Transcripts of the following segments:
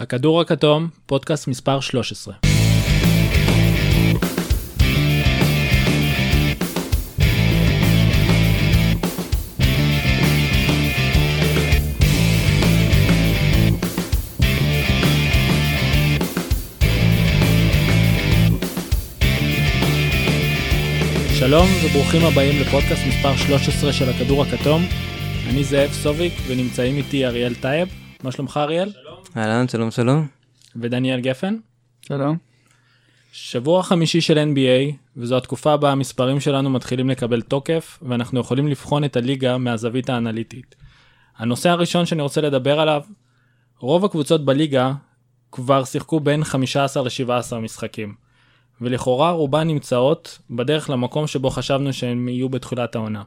הכדור הכתום, פודקאסט מספר 13. שלום וברוכים הבאים לפודקאסט מספר 13 של הכדור הכתום. אני זאב סוביק ונמצאים איתי אריאל טייב. מה שלומך אריאל? אהלן, שלום שלום. ודניאל גפן. שלום. שבוע חמישי של NBA וזו התקופה בה המספרים שלנו מתחילים לקבל תוקף ואנחנו יכולים לבחון את הליגה מהזווית האנליטית. הנושא הראשון שאני רוצה לדבר עליו, רוב הקבוצות בליגה כבר שיחקו בין 15 ל-17 משחקים. ולכאורה רובן נמצאות בדרך למקום שבו חשבנו שהם יהיו בתחילת העונה.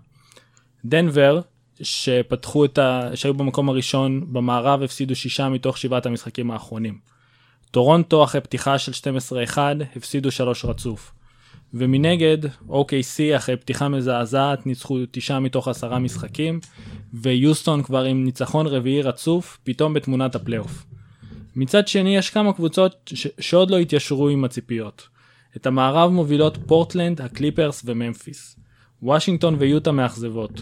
דנבר, שפתחו את ה... שהיו במקום הראשון במערב, הפסידו שישה מתוך שבעת המשחקים האחרונים. טורונטו אחרי פתיחה של 12-1 הפסידו שלוש רצוף. ומנגד, OKC אחרי פתיחה מזעזעת ניצחו תשעה מתוך עשרה משחקים, ויוסטון כבר עם ניצחון רביעי רצוף, פתאום בתמונת הפלייאוף. מצד שני יש כמה קבוצות ש- שעוד לא התיישרו עם הציפיות. את המערב מובילות פורטלנד, הקליפרס וממפיס. וושינגטון ויוטה מאכזבות.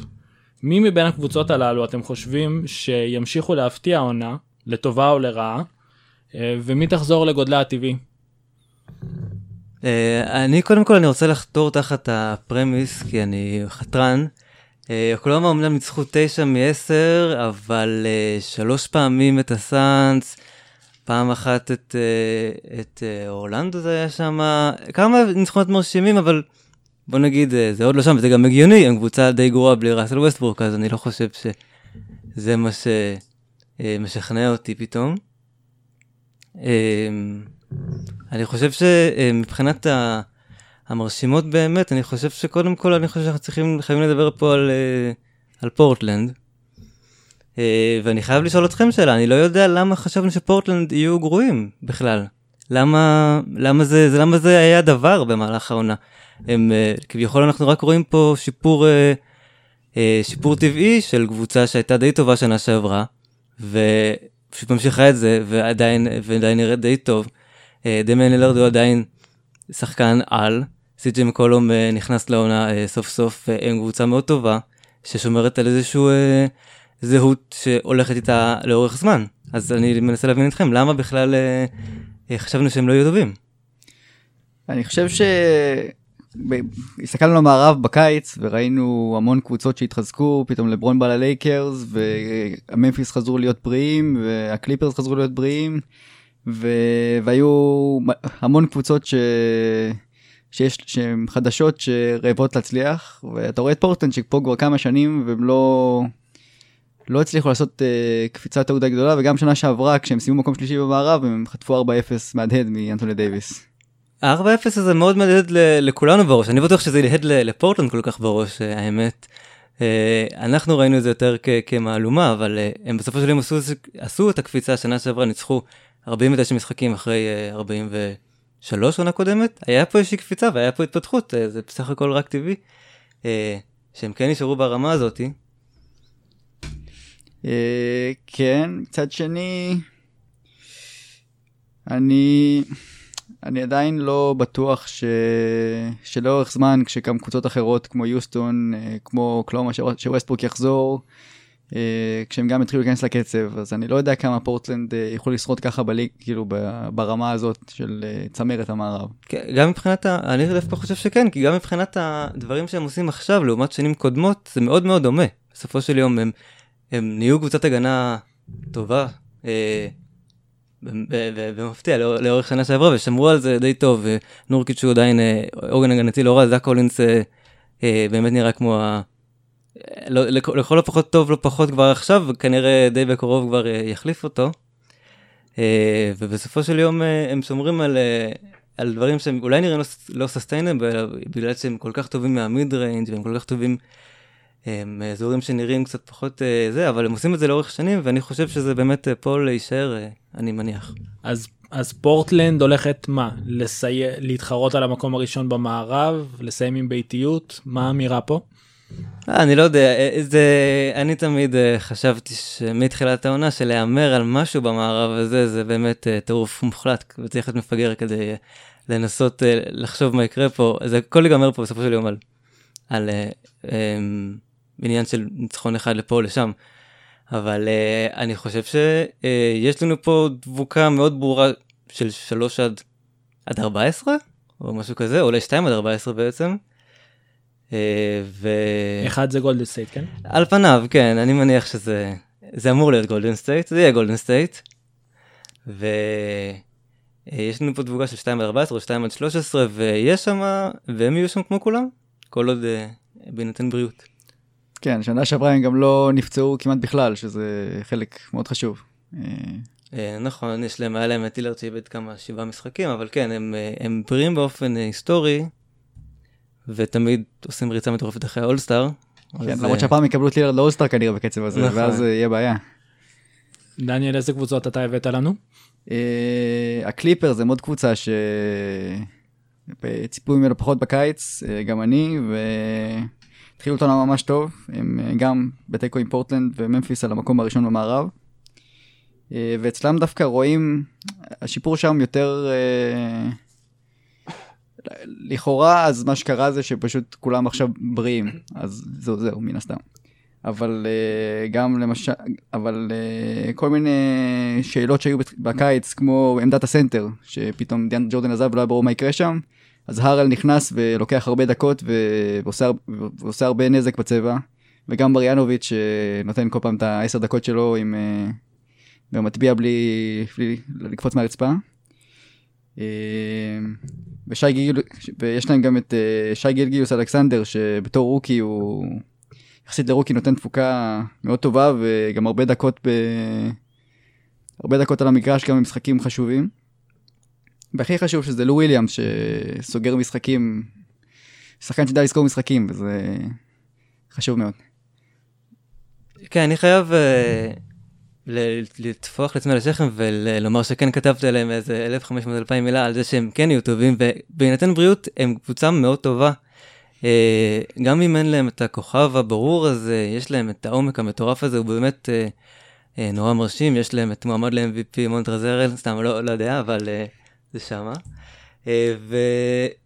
מי מבין הקבוצות הללו אתם חושבים שימשיכו להפתיע העונה, לטובה או לרעה, אה, ומי תחזור לגודלה הטבעי? אה, אני קודם כל אני רוצה לחתור תחת הפרמיס כי אני חתרן. אה, אוקלאומה אמנם ניצחו תשע מעשר אבל אה, שלוש פעמים את הסאנס, פעם אחת את, את אורלנדו זה היה שם, כמה ניצחונות מרשימים אבל בוא נגיד אה, זה עוד לא שם וזה גם הגיוני, הם קבוצה די גרועה בלי ראסל ווסטבורק אז אני לא חושב שזה מה שמשכנע אותי פתאום. אה, אני חושב שמבחינת המרשימות באמת, אני חושב שקודם כל אני חושב שאנחנו צריכים, חייבים לדבר פה על, אה, על פורטלנד. אה, ואני חייב לשאול אתכם שאלה, אני לא יודע למה חשבנו שפורטלנד יהיו גרועים בכלל. למה, למה, זה, זה, למה זה היה דבר במהלך העונה? הם, אה, כביכול אנחנו רק רואים פה שיפור, אה, אה, שיפור טבעי של קבוצה שהייתה די טובה שנה שעברה, ופשוט ממשיכה את זה, ועדיין, ועדיין נראית די טוב. דמיין לילרד הוא עדיין שחקן על, סי.ג'י מקולום נכנס לעונה סוף סוף עם קבוצה מאוד טובה, ששומרת על איזשהו זהות שהולכת איתה לאורך זמן. אז אני מנסה להבין אתכם, למה בכלל חשבנו שהם לא יהיו טובים? אני חושב ש... הסתכלנו למערב בקיץ וראינו המון קבוצות שהתחזקו, פתאום לברון בא ללייקרס והממפיס חזרו להיות בריאים והקליפרס חזרו להיות בריאים ו... והיו המון קבוצות ש... שיש שהן חדשות שרעבות להצליח ואתה רואה את פורטלנד שפה כבר כמה שנים והם לא לא הצליחו לעשות uh, קפיצה מדי גדולה וגם שנה שעברה כשהם סיימו מקום שלישי במערב הם חטפו 4-0 מהדהד מאנטוני דייוויס. ה-4-0 הזה מאוד מהדהד לכולנו בראש, אני בטוח שזה יהד ל- לפורטלנד כל כך בראש, אה, האמת. אה, אנחנו ראינו את זה יותר כ- כמהלומה, אבל הם בסופו של יום עשו, עשו את הקפיצה, שנה שעברה ניצחו 49 משחקים אחרי אה, 43 עונה קודמת, היה פה איזושהי קפיצה והיה פה התפתחות, זה בסך הכל רק טבעי. שהם כן נשארו ברמה הזאתי. אה, כן, מצד שני, אני, אני עדיין לא בטוח ש, שלאורך זמן, כשגם קבוצות אחרות כמו יוסטון, אה, כמו קלומה, שווסטבורק יחזור, אה, כשהם גם יתחילו להיכנס לקצב, אז אני לא יודע כמה פורטלנד יוכלו לשרוד ככה בליג, כאילו ברמה הזאת של צמרת המערב. כן, גם מבחינת, ה... אני דווקא חושב שכן, כי גם מבחינת הדברים שהם עושים עכשיו לעומת שנים קודמות, זה מאוד מאוד דומה. בסופו של יום הם, הם נהיו קבוצת הגנה טובה, אה, לאור- לאורך שנה שעברה, ושמרו על זה די טוב, ונורקיץ' הוא עדיין אה, עוגן הגנתי לא רע, זאק קולינס אה, אה, באמת נראה כמו ה... אה, לא, לכ- לכל הפחות טוב לא פחות כבר עכשיו, וכנראה די בקרוב כבר אה, יחליף אותו. אה, ובסופו של יום אה, הם שומרים על, אה, על דברים שהם אולי נראים לא, לא סוסטיינבל, בגלל שהם כל כך טובים מהמיד ריינג' והם כל כך טובים הם אזורים שנראים קצת פחות אה, זה, אבל הם עושים את זה לאורך שנים, ואני חושב שזה באמת אה, פה להישאר, אה, אני מניח. אז, אז פורטלנד הולכת מה? לסי... להתחרות על המקום הראשון במערב? לסיים עם ביתיות? מה האמירה פה? אה, אני לא יודע, אה, זה... אני תמיד אה, חשבתי שמתחילת העונה שלהמר על משהו במערב הזה זה באמת אה, טירוף מוחלט, וצריך להיות מפגר כדי אה, לנסות אה, לחשוב מה יקרה פה, זה הכל ייגמר פה בסופו של יום על, על אה, אה, עניין של ניצחון אחד לפה או לשם. אבל אה, אני חושב שיש לנו פה דבוקה מאוד ברורה של 3 עד, עד 14, או משהו כזה, אולי 2 עד 14 בעצם. אה, ו... אחד זה גולדן סטייט, כן? על פניו, כן, אני מניח שזה זה אמור להיות גולדן סטייט, זה יהיה גולדן סטייט. ויש לנו פה דבוקה של 2 עד 14 או 2 עד 13, ויש שם, והם יהיו שם כמו כולם, כל עוד אה, בהינתן בריאות. כן, שנה שעברה הם גם לא נפצעו כמעט בכלל, שזה חלק מאוד חשוב. אה, נכון, יש להם, היה להם את טילר שאיבד כמה, שבעה משחקים, אבל כן, הם, אה, הם בריאים באופן אה, היסטורי, ותמיד עושים ריצה מטורפת אחרי האולסטאר. כן, למרות שהפעם יקבלו את לילרד לאולסטאר כנראה בקצב הזה, נכון. ואז יהיה בעיה. דניאל, איזה קבוצות אתה הבאת לנו? הקליפר זה מאוד קבוצה שציפו ממנו פחות בקיץ, גם אני, והתחילו אותנו ממש טוב, הם אה, גם בתיקו עם פורטלנד וממפיס על המקום הראשון במערב. אה, ואצלם דווקא רואים, השיפור שם יותר, אה, לכאורה אז מה שקרה זה שפשוט כולם עכשיו בריאים, אז זהו זהו מן הסתם. אבל גם למשל, אבל כל מיני שאלות שהיו בקיץ, כמו עמדת הסנטר, שפתאום דיאן ג'ורדן עזב ולא היה ברור מה יקרה שם, אז הרל נכנס ולוקח הרבה דקות ועושה, ועושה הרבה נזק בצבע, וגם מריאנוביץ' שנותן כל פעם את העשר דקות שלו עם... uh, ומטביע בלי, בלי לקפוץ מהרצפה. Uh, ושי גיל, ויש להם גם את שי גילגיוס אלכסנדר, שבתור רוקי הוא... יחסית לרוקי נותן תפוקה מאוד טובה וגם הרבה דקות ב... הרבה דקות על המגרש גם במשחקים חשובים. והכי חשוב שזה לו וויליאמס שסוגר משחקים, שחקן שידע לזכור משחקים וזה חשוב מאוד. כן, אני חייב אה, לטפוח לעצמי על השכם ולומר שכן כתבתי עליהם איזה 1,500-2,000 מילה על זה שהם כן יהיו טובים, ובהינתן בריאות הם קבוצה מאוד טובה. אה, גם אם אין להם את הכוכב הברור הזה, יש להם את העומק המטורף הזה, הוא באמת אה, נורא מרשים, יש להם את מועמד ל-MVP מונטרזרל, סתם לא, לא יודע, אבל זה שמה. אה,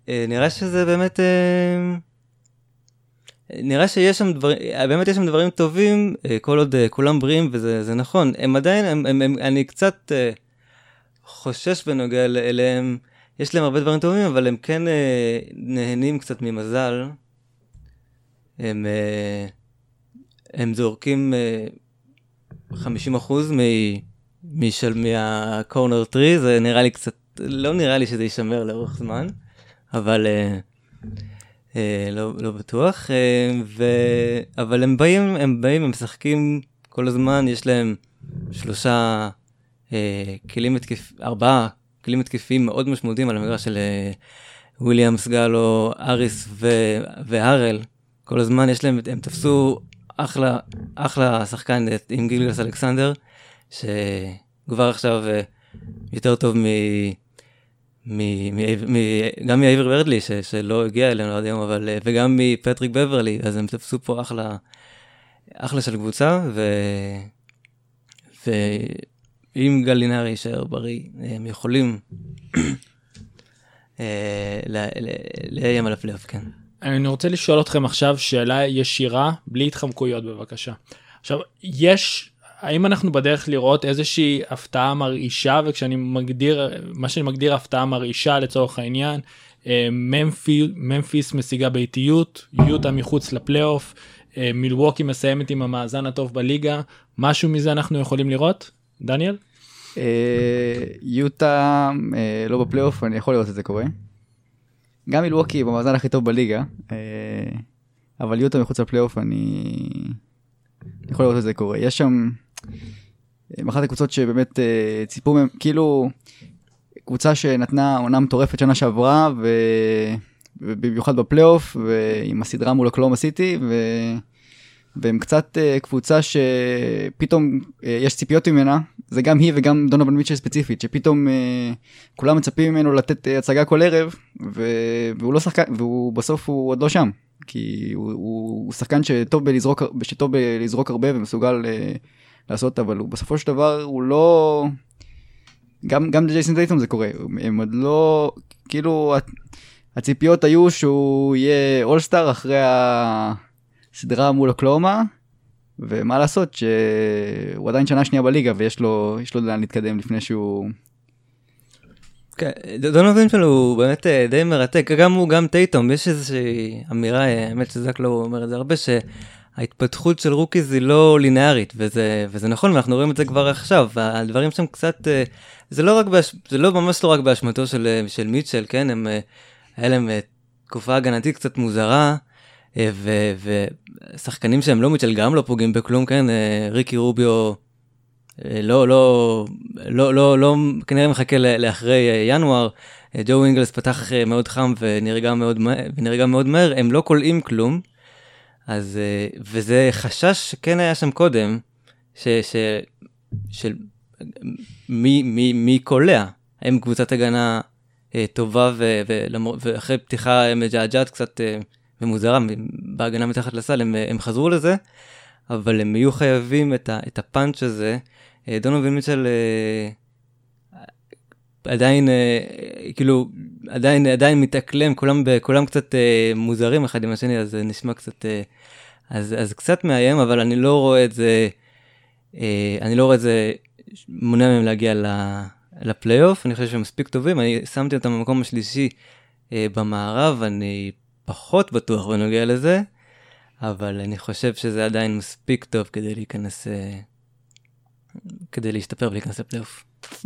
ונראה שזה באמת... אה, נראה שיש שם דברים, באמת יש שם דברים טובים, אה, כל עוד כולם בריאים וזה זה נכון. הם עדיין, הם, הם, הם, אני קצת חושש בנוגע אליהם, יש להם הרבה דברים טובים, אבל הם כן נהנים קצת ממזל. הם, הם זורקים אה, 50% מ, משל, מהקורנר טרי, זה נראה לי קצת, לא נראה לי שזה יישמר לאורך זמן, אבל... אה, אה, לא, לא בטוח, אה, ו... אבל הם באים, הם באים, הם משחקים כל הזמן, יש להם שלושה אה, כלים התקפים, ארבעה כלים התקפיים מאוד משמעותיים על המגרש של אה, וויליאמס, גלו, אריס ו... והארל. כל הזמן יש להם, הם תפסו אחלה, אחלה שחקן עם גילגס אלכסנדר, שכבר עכשיו יותר טוב גם מאייבר ברדלי שלא הגיע אלינו עד היום אבל אה, וגם מפטריק בברלי אז הם תפסו פה אחלה אחלה של קבוצה ו... ואם גלינרי יישאר בריא הם יכולים אה, לאיים על הפלייאוף כן. אני רוצה לשאול אתכם עכשיו שאלה ישירה בלי התחמקויות בבקשה. עכשיו יש האם אנחנו בדרך לראות איזושהי הפתעה מרעישה וכשאני מגדיר מה שאני מגדיר הפתעה מרעישה לצורך העניין אה, ממפי, ממפיס משיגה באיטיות יוטה מחוץ לפלייאוף אה, מילווקי מסיימת עם המאזן הטוב בליגה משהו מזה אנחנו יכולים לראות דניאל אה, יוטה לא בפלייאוף, אני יכול לראות את זה קורה. גם מילווקי במאזן הכי טוב בליגה, אבל יוטה מחוץ לפלייאוף אני יכול לראות את זה קורה. יש שם אחת הקבוצות שבאמת אה, ציפו מהם, כאילו קבוצה שנתנה עונה מטורפת שנה שעברה, ו... ובמיוחד בפלייאוף, ועם הסדרה מול אוקלאומה סיטי, ו... והם קצת uh, קבוצה שפתאום uh, יש ציפיות ממנה, זה גם היא וגם דונובל מיטשל ספציפית, שפתאום כולם מצפים ממנו לתת הצגה כל ערב, ו... והוא לא שחקן, והוא בסוף הוא עוד לא שם. כי הוא, הוא, הוא שחקן שטוב בלזרוק, שטוב בלזרוק הרבה ומסוגל אה, לעשות, אבל הוא בסופו של דבר הוא לא... גם, גם לג'ייסון טייטום זה קורה, הם עוד לא, כאילו, הציפיות היו שהוא יהיה אולסטאר אחרי הסדרה מול אוקלהומה, ומה לעשות שהוא עדיין שנה שנייה בליגה ויש לו, לו לאן להתקדם לפני שהוא... כן, דונובן שלו הוא באמת אה, די מרתק, גם הוא גם טייטום, יש איזושהי אמירה, אה, האמת שזק לא אומר את זה הרבה, שההתפתחות של rookies היא לא לינארית, וזה, וזה נכון, ואנחנו רואים את זה כבר עכשיו, הדברים שם קצת, אה, זה לא רק, באש, זה לא ממש לא רק באשמתו של, של מיטשל, כן, הם, היה להם תקופה הגנתית קצת מוזרה, ושחקנים שהם לא מיטשל גם לא פוגעים בכלום, כן, ריקי רוביו, אה, לא, לא, לא, לא, לא, כנראה מחכה לאחרי אה, ינואר. אה, ג'ו אינגלס פתח מאוד חם ונרגע מאוד, ונרגע מאוד מהר, הם לא כולאים כלום. אז, וזה חשש שכן היה שם קודם, ש, ש, של מי, מי, מי קולע. האם קבוצת הגנה טובה ו, ולמור, ואחרי פתיחה מג'עג'עת קצת ומוזרה בהגנה מתחת לסל, הם, הם חזרו לזה, אבל הם יהיו חייבים את, ה, את הפאנץ' הזה. אה, דונובין מיטשל אה, עדיין אה, כאילו עדיין עדיין מתאקלם כולם כולם קצת מוזרים אחד עם השני אז זה נשמע קצת אז אז קצת מאיים אבל אני לא רואה את זה אני לא רואה את זה מונע מהם להגיע לפלייאוף אני חושב שהם מספיק טובים אני שמתי אותם במקום השלישי במערב אני פחות בטוח בנוגע לזה אבל אני חושב שזה עדיין מספיק טוב כדי להיכנס כדי להשתפר ולהיכנס לפלייאוף.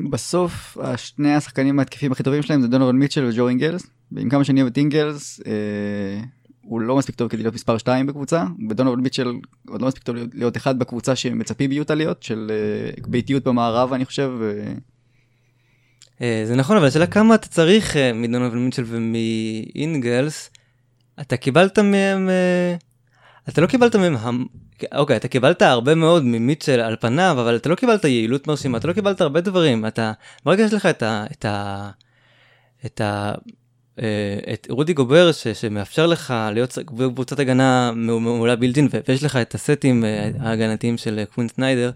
בסוף שני השחקנים ההתקפים הכי טובים שלהם זה דונובל מיטשל וג'ו אינגלס ועם כמה שאני אוהב את אינגלס אה, הוא לא מספיק טוב כדי להיות מספר 2 בקבוצה ודונובל מיטשל עוד לא מספיק טוב להיות, להיות אחד בקבוצה שמצפים ביוטה להיות של אה, ביתיות במערב אני חושב. אה... אה, זה נכון אבל השאלה כמה אתה צריך אה, מדונובל מיטשל ומאינגלס אתה קיבלת מהם. אה... אתה לא קיבלת מהם, אוקיי, אתה קיבלת הרבה מאוד ממיטשל על פניו, אבל אתה לא קיבלת יעילות מרשימה, אתה לא קיבלת הרבה דברים, אתה, ברגע שיש לך את ה... את ה... את ה... אה, את רודי גובר ש, שמאפשר לך להיות קבוצת הגנה מעולה בילדין ויש לך את הסטים אה, ההגנתיים של קווין סניידר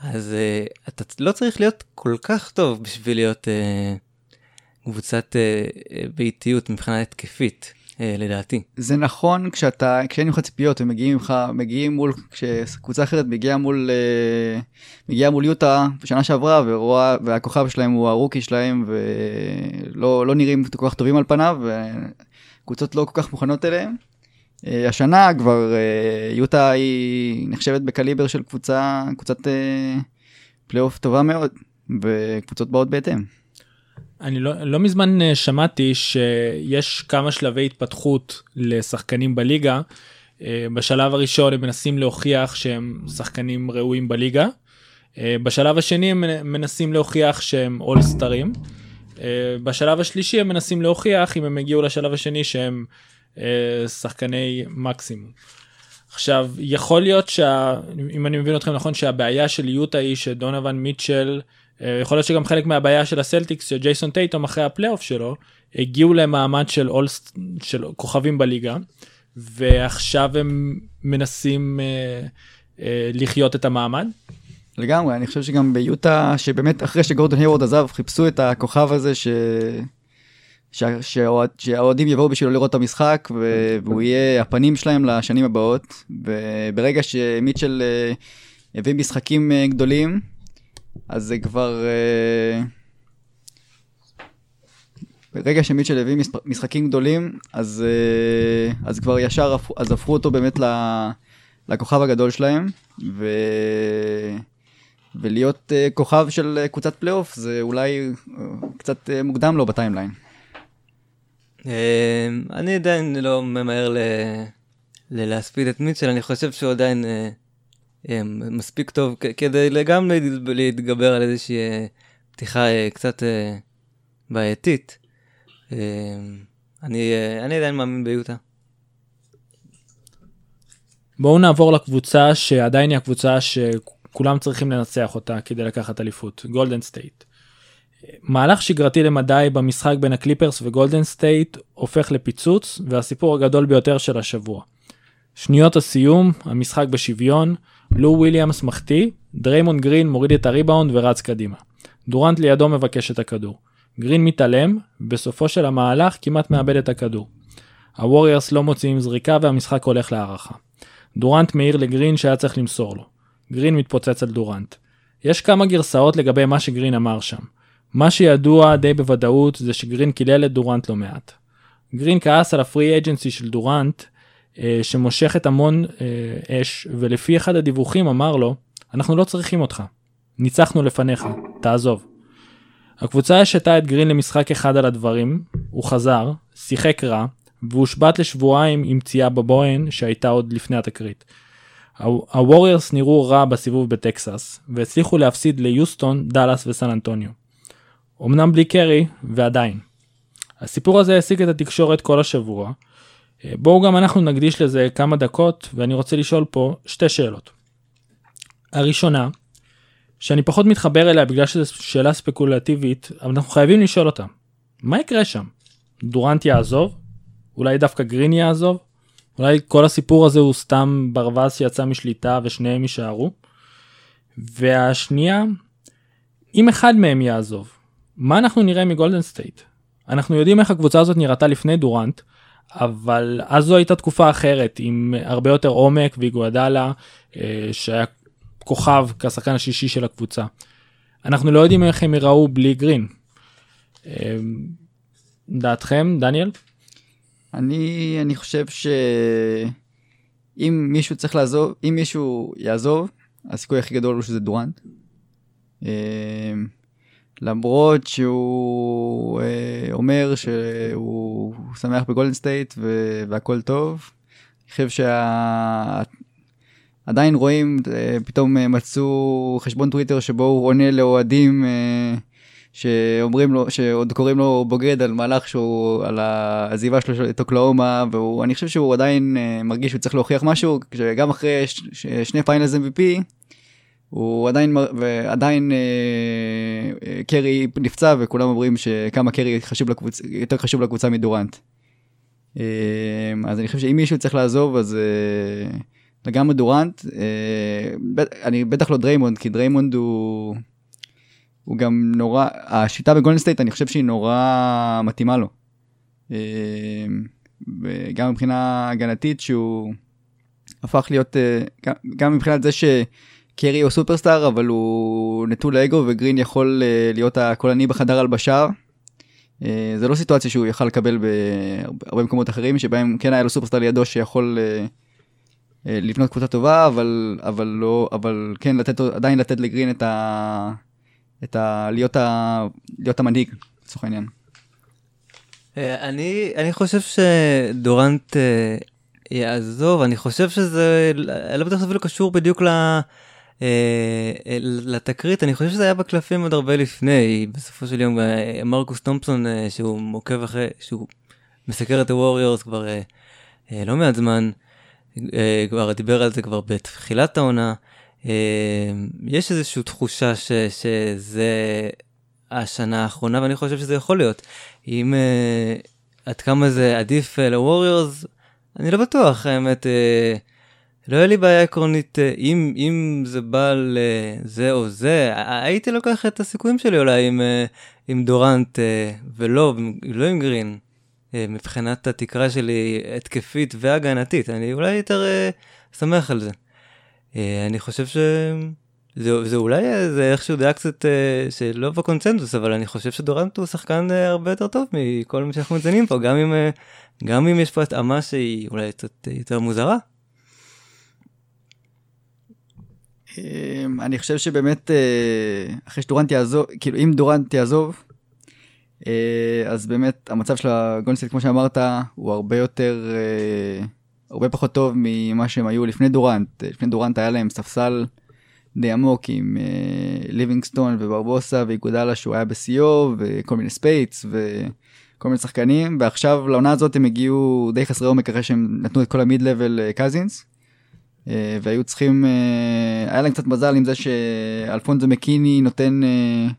אז uh, אתה לא צריך להיות כל כך טוב בשביל להיות uh, קבוצת uh, באיטיות מבחינה התקפית. אה, לדעתי. זה נכון כשאתה כשאין לך ציפיות ומגיעים לך מגיעים מול כשקבוצה אחרת מגיעה מול אה, מגיעה מול יוטה בשנה שעברה ורואה והכוכב שלהם הוא הרוקי שלהם ולא לא נראים כל כך טובים על פניו וקבוצות לא כל כך מוכנות אליהם. אה, השנה כבר יוטה היא נחשבת בקליבר של קבוצה קבוצת פלייאוף טובה מאוד וקבוצות באות בהתאם. אני לא, לא מזמן אה, שמעתי שיש כמה שלבי התפתחות לשחקנים בליגה. אה, בשלב הראשון הם מנסים להוכיח שהם שחקנים ראויים בליגה. אה, בשלב השני הם מנסים להוכיח שהם אולסטרים. בשלב השלישי הם מנסים להוכיח אם הם הגיעו לשלב השני שהם שחקני מקסימום. עכשיו יכול להיות שאם אני מבין אתכם נכון שהבעיה של יוטה היא שדונובן מיטשל יכול להיות שגם חלק מהבעיה של הסלטיקס שג'ייסון טייטום אחרי הפלייאוף שלו הגיעו למעמד של אולסט של כוכבים בליגה ועכשיו הם מנסים אה, אה, לחיות את המעמד. לגמרי אני חושב שגם ביוטה שבאמת אחרי שגורדון היוורד עזב חיפשו את הכוכב הזה ש... שהאוהדים יבואו בשבילו לראות את המשחק והוא יהיה הפנים שלהם לשנים הבאות וברגע שמיטשל אה, הביא משחקים אה, גדולים אז זה כבר... אה, ברגע שמיטשל הביא משחקים גדולים, אז, אה, אז כבר ישר אז הפכו אותו באמת לכוכב הגדול שלהם, ו... ולהיות אה, כוכב של קבוצת פלייאוף זה אולי קצת מוקדם לו ב-timeline. אני עדיין לא ממהר להספיד את מיטשל, אני חושב שהוא עדיין מספיק טוב כדי גם להתגבר על איזושהי אה, פתיחה אה, קצת בעייתית. אני, אני עדיין מאמין ביוטה. בואו נעבור לקבוצה שעדיין היא הקבוצה שכולם צריכים לנצח אותה כדי לקחת אליפות, גולדן סטייט. מהלך שגרתי למדי במשחק בין הקליפרס וגולדן סטייט הופך לפיצוץ והסיפור הגדול ביותר של השבוע. שניות הסיום, המשחק בשוויון, לו וויליאמס מחטיא, דריימונד גרין מוריד את הריבאונד ורץ קדימה. דורנט לידו מבקש את הכדור. גרין מתעלם, בסופו של המהלך כמעט מאבד את הכדור. הווריורס לא מוציאים זריקה והמשחק הולך להארכה. דורנט מעיר לגרין שהיה צריך למסור לו. גרין מתפוצץ על דורנט. יש כמה גרסאות לגבי מה שגרין אמר שם. מה שידוע די בוודאות זה שגרין קילל את דורנט לא מעט. גרין כעס על ה-free agency של דורנט שמושכת המון אה, אש ולפי אחד הדיווחים אמר לו אנחנו לא צריכים אותך. ניצחנו לפניך, תעזוב. הקבוצה השתה את גרין למשחק אחד על הדברים, הוא חזר, שיחק רע, והושבת לשבועיים עם פציעה בבוהן שהייתה עוד לפני התקרית. הווריורס נראו רע בסיבוב בטקסס, והצליחו להפסיד ליוסטון, דאלאס וסן אנטוניו. אמנם בלי קרי, ועדיין. הסיפור הזה העסיק את התקשורת כל השבוע. בואו גם אנחנו נקדיש לזה כמה דקות, ואני רוצה לשאול פה שתי שאלות. הראשונה, שאני פחות מתחבר אליה בגלל שזו שאלה ספקולטיבית, אבל אנחנו חייבים לשאול אותה. מה יקרה שם? דורנט יעזוב? אולי דווקא גרין יעזוב? אולי כל הסיפור הזה הוא סתם ברווז שיצא משליטה ושניהם יישארו? והשנייה, אם אחד מהם יעזוב, מה אנחנו נראה מגולדן סטייט? אנחנו יודעים איך הקבוצה הזאת נראתה לפני דורנט, אבל אז זו הייתה תקופה אחרת עם הרבה יותר עומק והיגואדלה אה, שהיה כוכב כשחקן השישי של הקבוצה. אנחנו לא יודעים איך הם יראו בלי גרין. אה, דעתכם דניאל? אני אני חושב שאם מישהו צריך לעזוב אם מישהו יעזוב הסיכוי הכי גדול הוא שזה דורנט. אה, למרות שהוא אה, אומר שהוא שמח בגולדן סטייט והכל טוב. אני חושב שעדיין שה... רואים אה, פתאום מצאו חשבון טוויטר שבו הוא עונה לאוהדים שאומרים לו, שעוד קוראים לו בוגד על מהלך שהוא, על העזיבה שלו את אוקלהומה, ואני חושב שהוא עדיין אה, מרגיש שהוא צריך להוכיח משהו, שגם אחרי ש, ש, שני Finals MVP, הוא עדיין, ועדיין אה, אה, קרי נפצע וכולם אומרים שכמה קרי חשוב לקבוצ, יותר חשוב לקבוצה מדורנט. אה, אז אני חושב שאם מישהו צריך לעזוב אז לגמרי דורנט, אני, בטח לא דריימונד, כי דריימונד הוא... הוא גם נורא, השיטה בגולדן סטייט אני חושב שהיא נורא מתאימה לו. אה, וגם מבחינה הגנתית שהוא הפך להיות, אה, גם מבחינת זה שקרי הוא סופרסטאר אבל הוא נטול אגו וגרין יכול אה, להיות הקולני בחדר הלבשה. זה לא סיטואציה שהוא יכל לקבל בהרבה מקומות אחרים שבהם כן היה לו סופרסטאר לידו שיכול לבנות קבוצה טובה אבל אבל לא אבל כן לתת עדיין לתת לגרין את ה... את ה... להיות, ה... להיות המנהיג, לצורך העניין. אה, אני, אני חושב שדורנט אה, יעזוב, אני חושב שזה לא בטוח אפילו קשור בדיוק ל... אה, לתקרית, אני חושב שזה היה בקלפים עוד הרבה לפני, בסופו של יום מרקוס תומפסון שהוא עוקב אחרי, שהוא מסקר את הווריורס כבר לא מעט זמן, כבר דיבר על זה כבר בתחילת העונה. יש איזושהי תחושה ש, שזה השנה האחרונה, ואני חושב שזה יכול להיות. אם עד כמה זה עדיף לווריורס, אני לא בטוח, האמת. לא היה לי בעיה עקרונית, uh, אם, אם זה בא לזה או זה, הייתי לוקח את הסיכויים שלי אולי עם, uh, עם דורנט uh, ולא, לא עם גרין. מבחינת התקרה שלי התקפית והגנתית, אני אולי יותר שמח על זה. אה, אני חושב שזה זה אולי זה איכשהו דעה קצת אה, שלא בקונצנזוס אבל אני חושב שדורנט הוא שחקן אה, הרבה יותר טוב מכל מה שאנחנו מציינים פה גם אם גם אם יש פה התאמה שהיא אולי קצת יותר מוזרה. אני חושב שבאמת אחרי שדורנט יעזוב כאילו אם דורנט יעזוב אז באמת המצב של הגולדן סטייט כמו שאמרת הוא הרבה יותר הרבה פחות טוב ממה שהם היו לפני דורנט. לפני דורנט היה להם ספסל די עמוק עם ליבינגסטון וברבוסה ואיגואדלה שהוא היה בשיאו וכל מיני ספייטס וכל מיני שחקנים ועכשיו לעונה הזאת הם הגיעו די חסרי עומק אחרי שהם נתנו את כל ה mid-level ל קזינס. Uh, והיו צריכים uh, היה להם קצת מזל עם זה שאלפונזו מקיני נותן uh,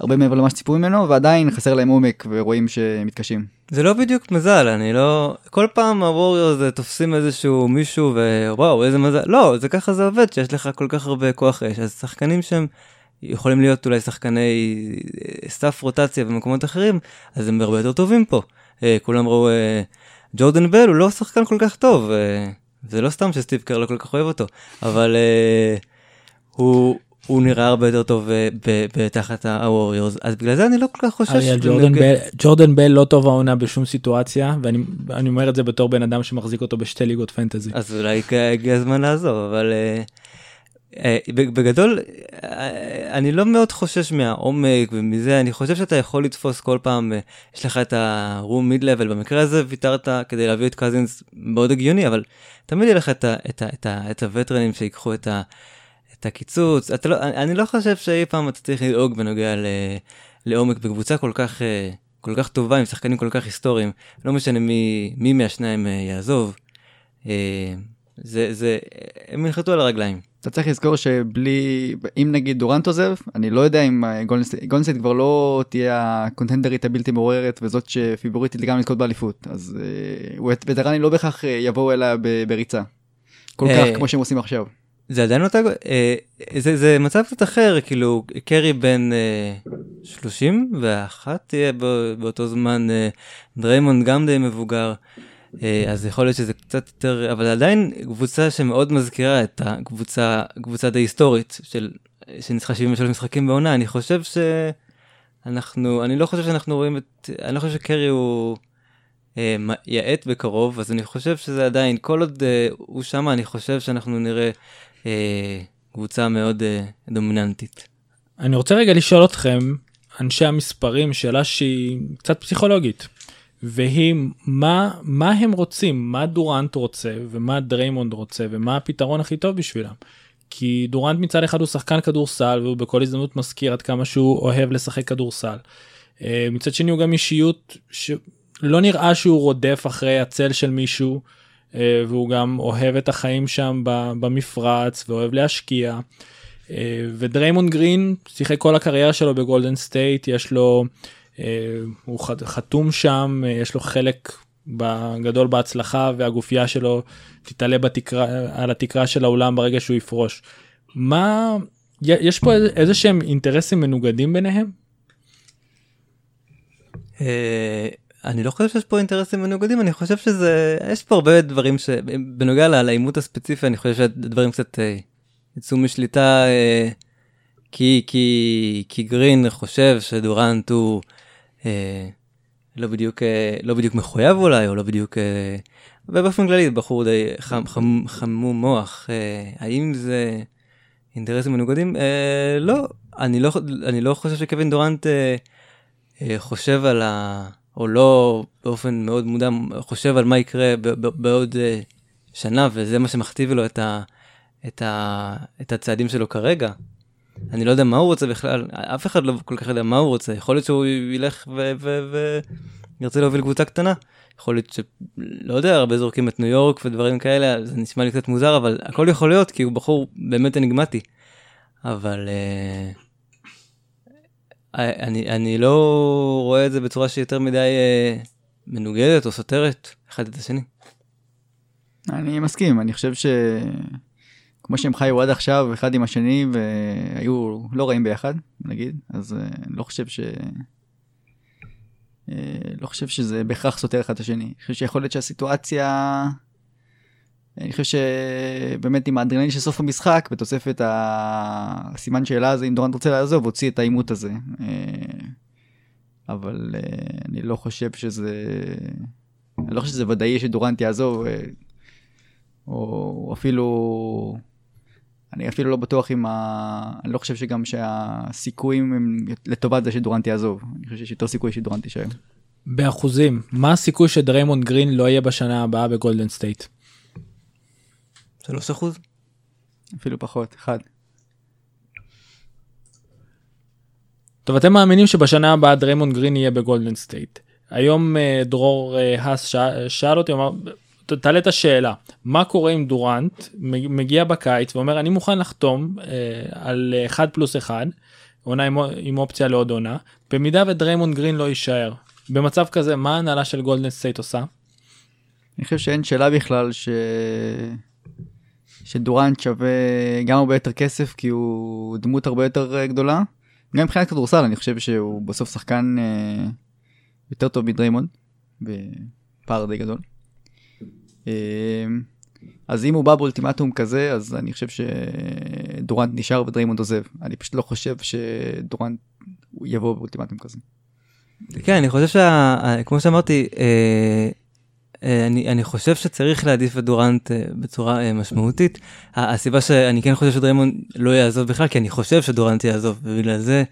הרבה מעבר למה שציפו ממנו, ועדיין חסר להם עומק ורואים שהם מתקשים. זה לא בדיוק מזל, אני לא... כל פעם הווריורס תופסים איזשהו מישהו ווואו איזה מזל, לא, זה ככה זה עובד, שיש לך כל כך הרבה כוח אש, אז שחקנים שהם יכולים להיות אולי שחקני אה, סף רוטציה במקומות אחרים, אז הם הרבה יותר טובים פה. אה, כולם ראו, אה, ג'ורדן בל הוא לא שחקן כל כך טוב, זה לא סתם שסטיב קר לא כל כך אוהב אותו, אבל הוא, הוא נראה הרבה יותר טוב תחת הווריורס אז בגלל זה אני לא כל כך חושש. אריאל, ג'ורדן, בל, ג'ורדן בל לא טוב העונה בשום סיטואציה ואני אומר את זה בתור בן אדם שמחזיק אותו בשתי ליגות פנטזי. אז אולי הגיע הזמן לעזוב אבל אה, בגדול אני לא מאוד חושש מהעומק ומזה אני חושב שאתה יכול לתפוס כל פעם אה, יש לך את mid-level במקרה הזה ויתרת כדי להביא את קזינס מאוד הגיוני אבל תמיד יהיה לך את, הווטרנים שיקחו את, את הקיצוץ. אתה לא, אני לא חושב שאי פעם אתה צריך לדאוג בנוגע ל, לעומק בקבוצה כל כך אה, כל כך טובה עם שחקנים כל כך היסטוריים. לא משנה מי, מי מהשניים יעזוב. זה זה הם ינחתו על הרגליים. אתה צריך לזכור שבלי, אם נגיד דורנט עוזב, אני לא יודע אם אה, גולדן סטייט כבר לא תהיה ה contenderית הבלתי מעורערת וזאת שפייבוריטית לגמרי לזכות באליפות, אז אה, וטרנים לא בהכרח אה, יבואו אליה בריצה. כל כך כמו שהם עושים עכשיו. זה עדיין אותה, אה, זה, זה מצב קצת אחר, כאילו קרי בן אה, 31 תהיה באותו זמן, אה, דריימונד גם די מבוגר. אה, אז יכול להיות שזה קצת יותר, אבל עדיין קבוצה שמאוד מזכירה את הקבוצה, קבוצה די היסטורית של, שניצחה 73 משחקים בעונה, אני חושב שאנחנו, אני לא חושב שאנחנו רואים את, אני לא חושב שקרי הוא אה, יאט בקרוב, אז אני חושב שזה עדיין, כל עוד אה, הוא שמה, אני חושב שאנחנו נראה אה, קבוצה מאוד אה, דומיננטית. אני רוצה רגע לשאול אתכם, אנשי המספרים, שאלה שהיא קצת פסיכולוגית. והיא מה מה הם רוצים מה דורנט רוצה ומה דריימונד רוצה ומה הפתרון הכי טוב בשבילם. כי דורנט מצד אחד הוא שחקן כדורסל והוא בכל הזדמנות מזכיר עד כמה שהוא אוהב לשחק כדורסל. אה, מצד שני הוא גם אישיות שלא נראה שהוא רודף אחרי הצל של מישהו אה, והוא גם אוהב את החיים שם במפרץ ואוהב להשקיע. אה, ודריימונד גרין שיחק כל הקריירה שלו בגולדן סטייט יש לו הוא חתום שם אה, יש לו חלק גדול בהצלחה והגופייה שלו תתלה בתקרה על התקרה של האולם ברגע שהוא יפרוש. מה יש פה איזה שהם אינטרסים מנוגדים ביניהם? אה, אני לא חושב שיש פה אינטרסים מנוגדים אני חושב שזה יש פה הרבה דברים שבנוגע לעימות הספציפי אני חושב שהדברים קצת יצאו משליטה כי כי כי גרין חושב שדורנט הוא אה, לא בדיוק אה, לא בדיוק מחויב אולי או לא בדיוק אה, ובאופן כללי בחור די חם, חם, חמום מוח אה, האם זה אינטרסים מנוגדים אה, לא אני לא אני לא חושב שקווין דורנט אה, אה, חושב על ה... או לא באופן מאוד מודע חושב על מה יקרה בעוד אה, שנה וזה מה שמכתיב לו את, ה, את, ה, את הצעדים שלו כרגע. אני לא יודע מה הוא רוצה בכלל, אף אחד לא כל כך יודע מה הוא רוצה, יכול להיות שהוא ילך וירצה להוביל קבוצה קטנה, יכול להיות שלא יודע, הרבה זורקים את ניו יורק ודברים כאלה, זה נשמע לי קצת מוזר, אבל הכל יכול להיות כי הוא בחור באמת אניגמטי. אבל uh, אני, אני לא רואה את זה בצורה שיותר מדי uh, מנוגדת או סותרת אחד את השני. אני מסכים, אני חושב ש... כמו שהם חיו עד עכשיו אחד עם השני והיו לא רעים ביחד נגיד אז אני אה, לא חושב ש... אה, לא חושב שזה בהכרח סותר אחד את השני. אני חושב שיכול להיות שהסיטואציה... אני חושב שבאמת עם האדרנלין של סוף המשחק בתוספת הסימן שאלה הזה אם דורנט רוצה לעזוב הוציא את העימות הזה. אה, אבל אני לא חושב שזה... אני לא חושב שזה ודאי שדורנט יעזוב או אפילו אני אפילו לא בטוח אם ה... אני לא חושב שגם שהסיכויים הם לטובת זה שדורנט יעזוב. אני חושב שיש יותר סיכוי שדורנט יישאר. באחוזים, מה הסיכוי שדריימונד גרין לא יהיה בשנה הבאה בגולדן סטייט? 3 אחוז? אפילו פחות, אחד. טוב, אתם מאמינים שבשנה הבאה דריימונד גרין יהיה בגולדן סטייט. היום אה, דרור האס אה, שאל אותי, אמר, תעלה את השאלה מה קורה אם דורנט מגיע בקיץ ואומר אני מוכן לחתום אה, על 1 פלוס 1 עונה עם, עם אופציה לעוד עונה, במידה ודריימונד גרין לא יישאר. במצב כזה, מה ההנהלה של גולדן סטייט עושה? אני חושב שאין שאלה בכלל ש... שדורנט שווה גם הרבה יותר כסף כי הוא דמות הרבה יותר אה, גדולה. גם מבחינת כדורסל אני חושב שהוא בסוף שחקן אה, יותר טוב מדריימונד בפער די גדול. אה, אז אם הוא בא באולטימטום כזה אז אני חושב שדורנט נשאר ודריימונד עוזב. אני פשוט לא חושב שדורנט יבוא באולטימטום כזה. כן, אני חושב שכמו שאמרתי, אה, אה, אני, אני חושב שצריך להעדיף את דורנט אה, בצורה אה, משמעותית. הסיבה שאני כן חושב שדריימונד לא יעזוב בכלל, כי אני חושב שדורנט יעזוב, ובגלל זה,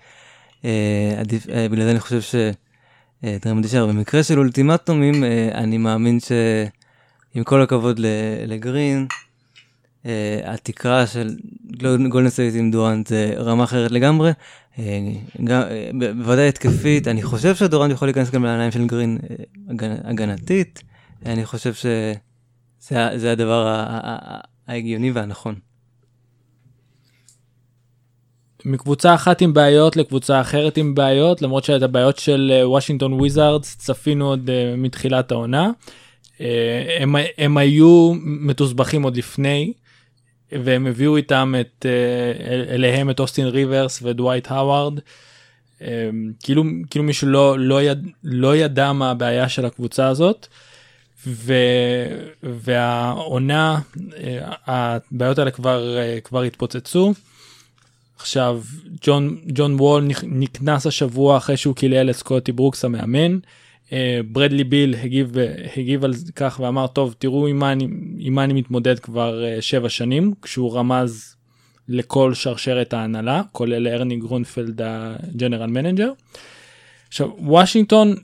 עדיף, בגלל זה אני חושב שדריימונד יישאר. במקרה של אולטימטומים, אני מאמין שעם כל הכבוד לגרין, התקרה של גולדן סטייט עם דורנט זה רמה אחרת לגמרי. גם, בוודאי התקפית, אני חושב שדורנט יכול להיכנס גם לנעליים של גרין הגנתית. אני חושב שזה הדבר ההגיוני והנכון. מקבוצה אחת עם בעיות לקבוצה אחרת עם בעיות למרות שאת הבעיות של וושינגטון וויזארדס צפינו עוד אה, מתחילת העונה. אה, הם, הם היו מתוסבכים עוד לפני והם הביאו איתם את uh, אליהם את אוסטין ריברס ודווייט האווארד. Uh, כאילו כאילו מישהו לא לא, יד, לא ידע מה הבעיה של הקבוצה הזאת. ו... והעונה אה, הבעיות האלה כבר אה, כבר התפוצצו. עכשיו ג'ון ג'ון וול נקנס השבוע אחרי שהוא קילל את סקוטי ברוקס המאמן. אה, ברדלי ביל הגיב הגיב על כך ואמר טוב תראו עם מה אני עם מה אני מתמודד כבר שבע שנים כשהוא רמז לכל שרשרת ההנהלה כולל ארני גרונפלד ה general manager. עכשיו וושינגטון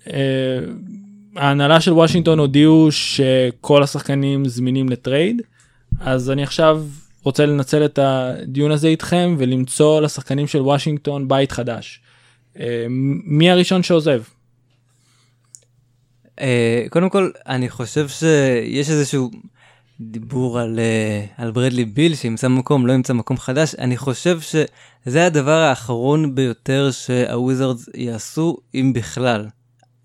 ההנהלה של וושינגטון הודיעו שכל השחקנים זמינים ל trade אז אני עכשיו רוצה לנצל את הדיון הזה איתכם ולמצוא לשחקנים של וושינגטון בית חדש. אה, מי הראשון שעוזב? אה, קודם כל אני חושב שיש איזשהו דיבור על, אה, על ברדלי ביל שימצא מקום לא ימצא מקום חדש אני חושב שזה הדבר האחרון ביותר שהוויזרדס יעשו אם בכלל.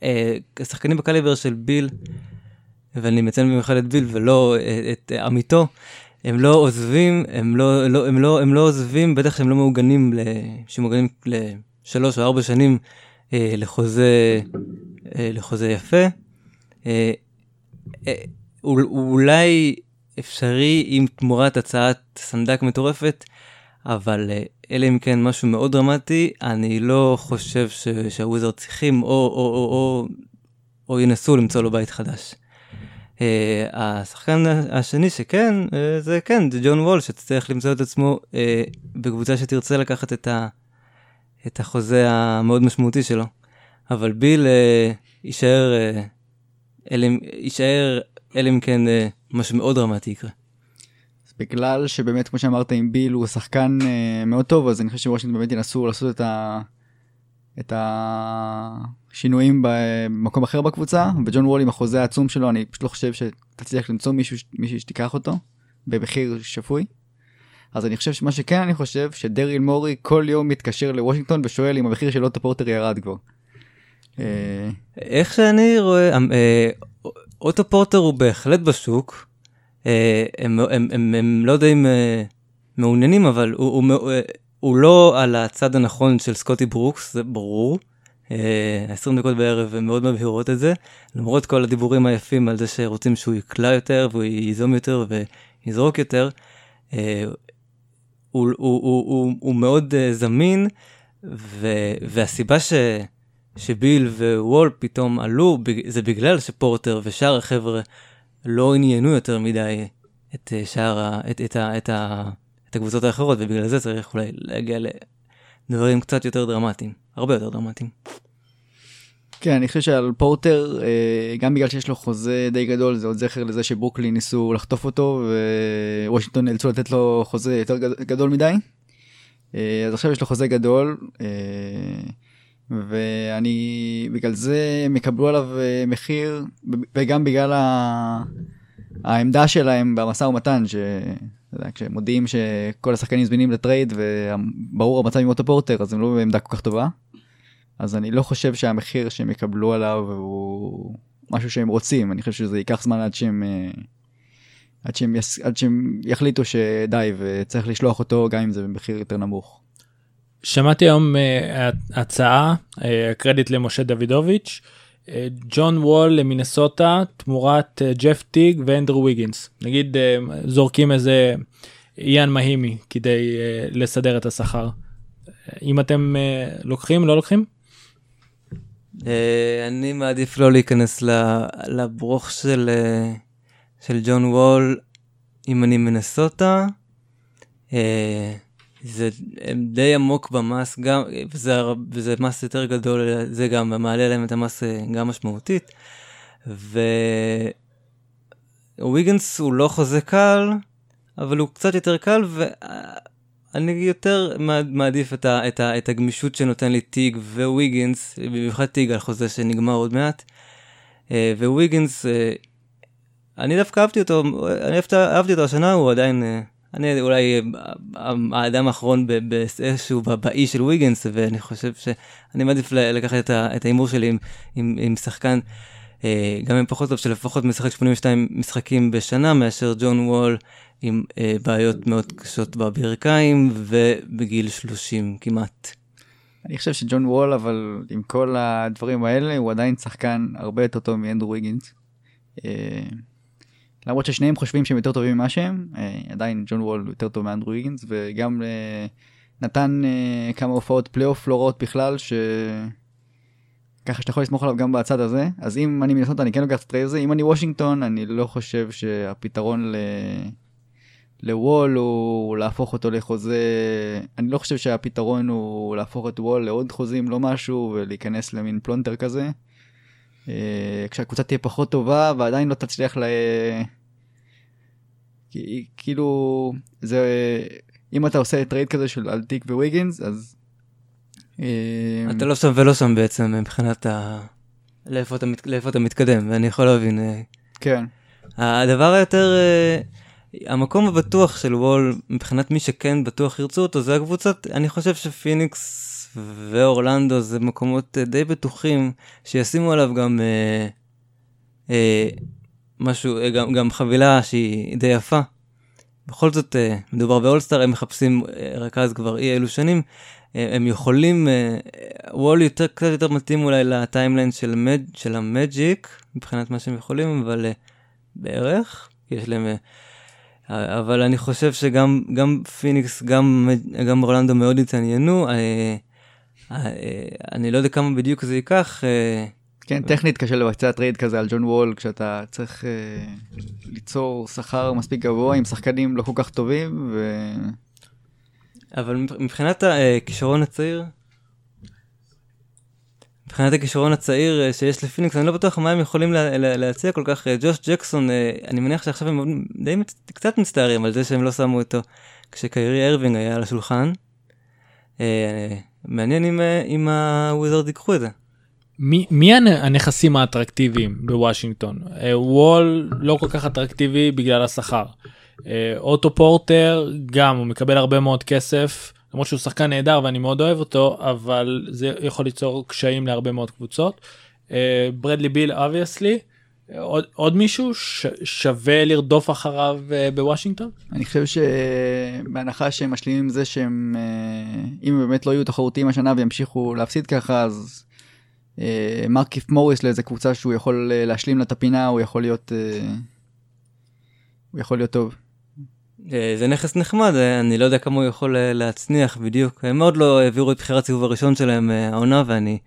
אה, שחקנים בקליבר של ביל, ואני מציין במיוחד את ביל ולא אה, את עמיתו, הם לא עוזבים, הם לא, לא, הם לא, הם לא עוזבים, בטח שהם לא מעוגנים, שמעוגנים לשלוש או ארבע שנים לחוזה, לחוזה יפה. אה, אה, אולי אפשרי עם תמורת הצעת סנדק מטורפת, אבל אה, אלא אם כן משהו מאוד דרמטי, אני לא חושב שהוויזרד צריכים או, או, או, או, או ינסו למצוא לו בית חדש. Uh, השחקן השני שכן, uh, זה כן, זה ג'ון וול, שצריך למצוא את עצמו uh, בקבוצה שתרצה לקחת את, ה, את החוזה המאוד משמעותי שלו. אבל ביל uh, יישאר, uh, יישאר אלא אם כן uh, משהו מאוד דרמטי יקרה. בגלל שבאמת כמו שאמרת עם ביל הוא שחקן uh, מאוד טוב אז אני חושב שוושינגטון באמת ינסו לעשות את, ה... את השינויים במקום אחר בקבוצה וג'ון וול עם החוזה העצום שלו אני פשוט לא חושב שתצליח למצוא מישהו מישהו שתיקח אותו במחיר שפוי. אז אני חושב שמה שכן אני חושב שדריל מורי כל יום מתקשר לוושינגטון ושואל אם המחיר של אוטו פורטר ירד כבר. אה, איך שאני רואה אה, אוטו פורטר הוא בהחלט בשוק. אה, הם, הם, הם, הם לא יודעים אה, מעוניינים, אבל הוא, הוא, הוא, לא על הצד הנכון של סקוטי ברוקס, זה ברור. 20 דקות בערב הם מאוד מבהירות את זה, למרות כל הדיבורים היפים על זה שרוצים שהוא יקלע יותר והוא ייזום יותר ויזרוק יותר. הוא, הוא, הוא, הוא, הוא מאוד זמין, ו, והסיבה ש, שביל ווול פתאום עלו זה בגלל שפורטר ושאר החבר'ה לא עניינו יותר מדי את אה, שאר, את, את, את, את הקבוצות האחרות, ובגלל זה צריך אולי להגיע לדברים קצת יותר דרמטיים, הרבה יותר דרמטיים. כן, אני חושב שעל פורטר, אה, גם בגלל שיש לו חוזה די גדול, זה עוד זכר לזה שברוקלין ניסו לחטוף אותו, ווושינגטון נאלצו לתת לו חוזה יותר גדול מדי. אה, אז עכשיו יש לו חוזה גדול, ואני בגלל זה הם יקבלו עליו אה, מחיר וגם בגלל ה... העמדה שלהם במשא ומתן אתה יודע, כשמודיעים שכל השחקנים זמינים ל trade וברור המצב עם אוטו פורטר אז הם לא בעמדה כל כך טובה. אז אני לא חושב שהמחיר שהם יקבלו עליו הוא משהו שהם רוצים אני חושב שזה ייקח זמן עד שהם אה, עד שהם, יס... עד שהם יחליטו שדי וצריך לשלוח אותו גם אם זה במחיר יותר נמוך. שמעתי היום uh, הצעה, uh, קרדיט למשה דוידוביץ', uh, ג'ון וול למינסוטה תמורת uh, ג'ף טיג ואנדרו ויגינס. נגיד uh, זורקים איזה איאן מהימי כדי uh, לסדר את השכר. אם אתם uh, לוקחים לא לוקחים? Uh, אני מעדיף לא להיכנס לברוך של, uh, של ג'ון וול אם אני מנסוטה. זה די עמוק במס גם וזה, וזה מס יותר גדול זה גם מעלה להם את המס אה, גם משמעותית. וויגנס הוא לא חוזה קל אבל הוא קצת יותר קל ואני יותר מעדיף את, ה, את, ה, את הגמישות שנותן לי טיג וויגנס במיוחד טיג על חוזה שנגמר עוד מעט. אה, וויגנס אה, אני דווקא אהבתי אותו אני אהבתי אותו השנה הוא עדיין אני אולי אה, האדם האחרון באיזשהו באי של ויגנס ואני חושב שאני מעדיף לקחת את ההימור שלי עם, עם, עם שחקן אה, גם אם פחות טוב שלפחות משחק 82 משחקים בשנה מאשר ג'ון וול עם אה, בעיות מאוד קשות בברכיים ובגיל 30 כמעט. אני חושב שג'ון וול אבל עם כל הדברים האלה הוא עדיין שחקן הרבה יותר טוב מאנדרו ויגנס. למרות ששניהם חושבים שהם יותר טובים ממה שהם, אה, עדיין ג'ון וול יותר טוב מאנדרו וויגינס, וגם אה, נתן אה, כמה הופעות פלייאוף לא רעות בכלל, ש... ככה שאתה יכול לסמוך עליו גם בצד הזה. אז אם אני מנסות אני כן לוקח את הטרייד הזה, אם אני וושינגטון, אני לא חושב שהפתרון ל... לוול הוא להפוך אותו לחוזה, אני לא חושב שהפתרון הוא להפוך את וול לעוד חוזים, לא משהו, ולהיכנס למין פלונטר כזה. אה, כשהקבוצה תהיה פחות טובה ועדיין לא תצליח ל... כאילו זה אם אתה עושה טרייד כזה של אלטיק וויגינס אז. אה, אתה לא שם ולא שם בעצם מבחינת ה... לאיפה אתה, מת... לאיפה אתה מתקדם ואני יכול להבין. אה, כן. הדבר היותר המקום הבטוח של וול מבחינת מי שכן בטוח ירצו אותו זה הקבוצות אני חושב שפיניקס ואורלנדו זה מקומות אה, די בטוחים שישימו עליו גם אה, אה, משהו, אה, גם, גם חבילה שהיא די יפה. בכל זאת אה, מדובר באולסטאר, הם מחפשים אה, רכז כבר אי אלו שנים. אה, הם יכולים, אה, וול יותר, קצת יותר מתאים אולי ל timeline של, מד, של המג'יק, מבחינת מה שהם יכולים, אבל אה, בערך, יש להם... אה, אבל אני חושב שגם גם פיניקס, גם, גם אורלנדו מאוד התעניינו. אה, אה, אני לא יודע כמה בדיוק זה ייקח. אה, כן, טכנית קשה לבצע trade כזה על ג'ון וול כשאתה צריך אה, ליצור שכר מספיק גבוה עם שחקנים לא כל כך טובים. ו... אבל מבחינת הכישרון הצעיר, מבחינת הכישרון הצעיר שיש לפיניקס, אני לא בטוח מה הם יכולים לה, לה, להציע כל כך. ג'וש ג'קסון, אני מניח שעכשיו הם די קצת מצטערים על זה שהם לא שמו אותו כשקיירי ארווינג היה על השולחן. מעניין אם, אה, אם הוויזרד ייקחו את זה. מי, מי הנכסים האטרקטיביים בוושינגטון? אה, וול לא כל כך אטרקטיבי בגלל השכר. אה, אוטו פורטר גם הוא מקבל הרבה מאוד כסף למרות שהוא שחקן נהדר ואני מאוד אוהב אותו אבל זה יכול ליצור קשיים להרבה מאוד קבוצות. ברדלי ביל obviously עוד, עוד מישהו ש, שווה לרדוף אחריו uh, בוושינגטון? אני חושב שבהנחה שהם משלימים עם זה שהם uh, אם באמת לא יהיו תחרותיים השנה וימשיכו להפסיד ככה אז uh, מרקיף מוריס לאיזה קבוצה שהוא יכול uh, להשלים לה את הפינה הוא יכול להיות uh, הוא יכול להיות טוב. זה נכס נחמד אני לא יודע כמה הוא יכול להצניח בדיוק הם מאוד לא העבירו את בחירת סיבוב הראשון שלהם העונה ואני.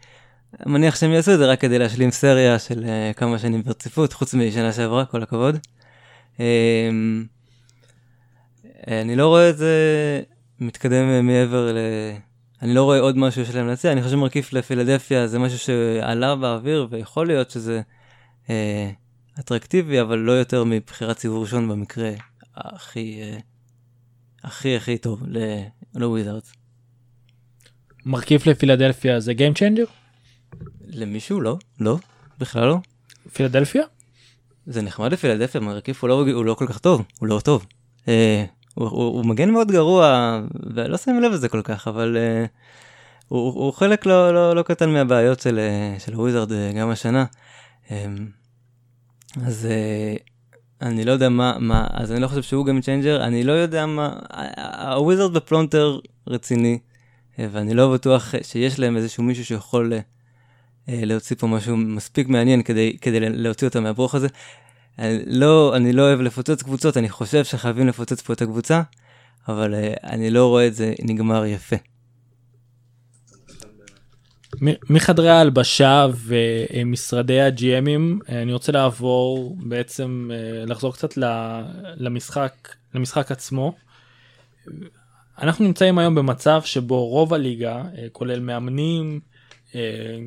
מניח שהם יעשו את זה רק כדי להשלים סריה של uh, כמה שנים ברציפות, חוץ משנה שעברה, כל הכבוד. Uh, אני לא רואה את זה מתקדם מעבר ל... אני לא רואה עוד משהו שלהם להציע, אני חושב שמרכיף לפילדפיה זה משהו שעלה באוויר ויכול להיות שזה uh, אטרקטיבי, אבל לא יותר מבחירת סיבוב ראשון במקרה הכי uh, הכי הכי טוב לוויזארדס. מרכיף לפילדלפיה זה Game Changer? למישהו לא, לא, בכלל לא. פילדלפיה? זה נחמד לפילדלפיה, מרכיף הוא לא, הוא לא כל כך טוב, הוא לא טוב. אה, הוא, הוא, הוא מגן מאוד גרוע, ולא שמים לב לזה כל כך, אבל uh, הוא, הוא חלק לא, לא, לא קטן מהבעיות של, uh, של וויזרד uh, גם השנה. Um, אז uh, אני לא יודע מה, מה, אז אני לא חושב שהוא גם צ'יינג'ר, אני לא יודע מה, הוויזרד בפלונטר רציני, uh, ואני לא בטוח שיש להם איזשהו מישהו שיכול uh, להוציא פה משהו מספיק מעניין כדי, כדי להוציא אותם מהברוך הזה. אני לא, אני לא אוהב לפוצץ קבוצות, אני חושב שחייבים לפוצץ פה את הקבוצה, אבל uh, אני לא רואה את זה נגמר יפה. מחדרי ההלבשה ומשרדי הג'י.אמים אני רוצה לעבור בעצם אה, לחזור קצת למשחק למשחק עצמו. אנחנו נמצאים היום במצב שבו רוב הליגה אה, כולל מאמנים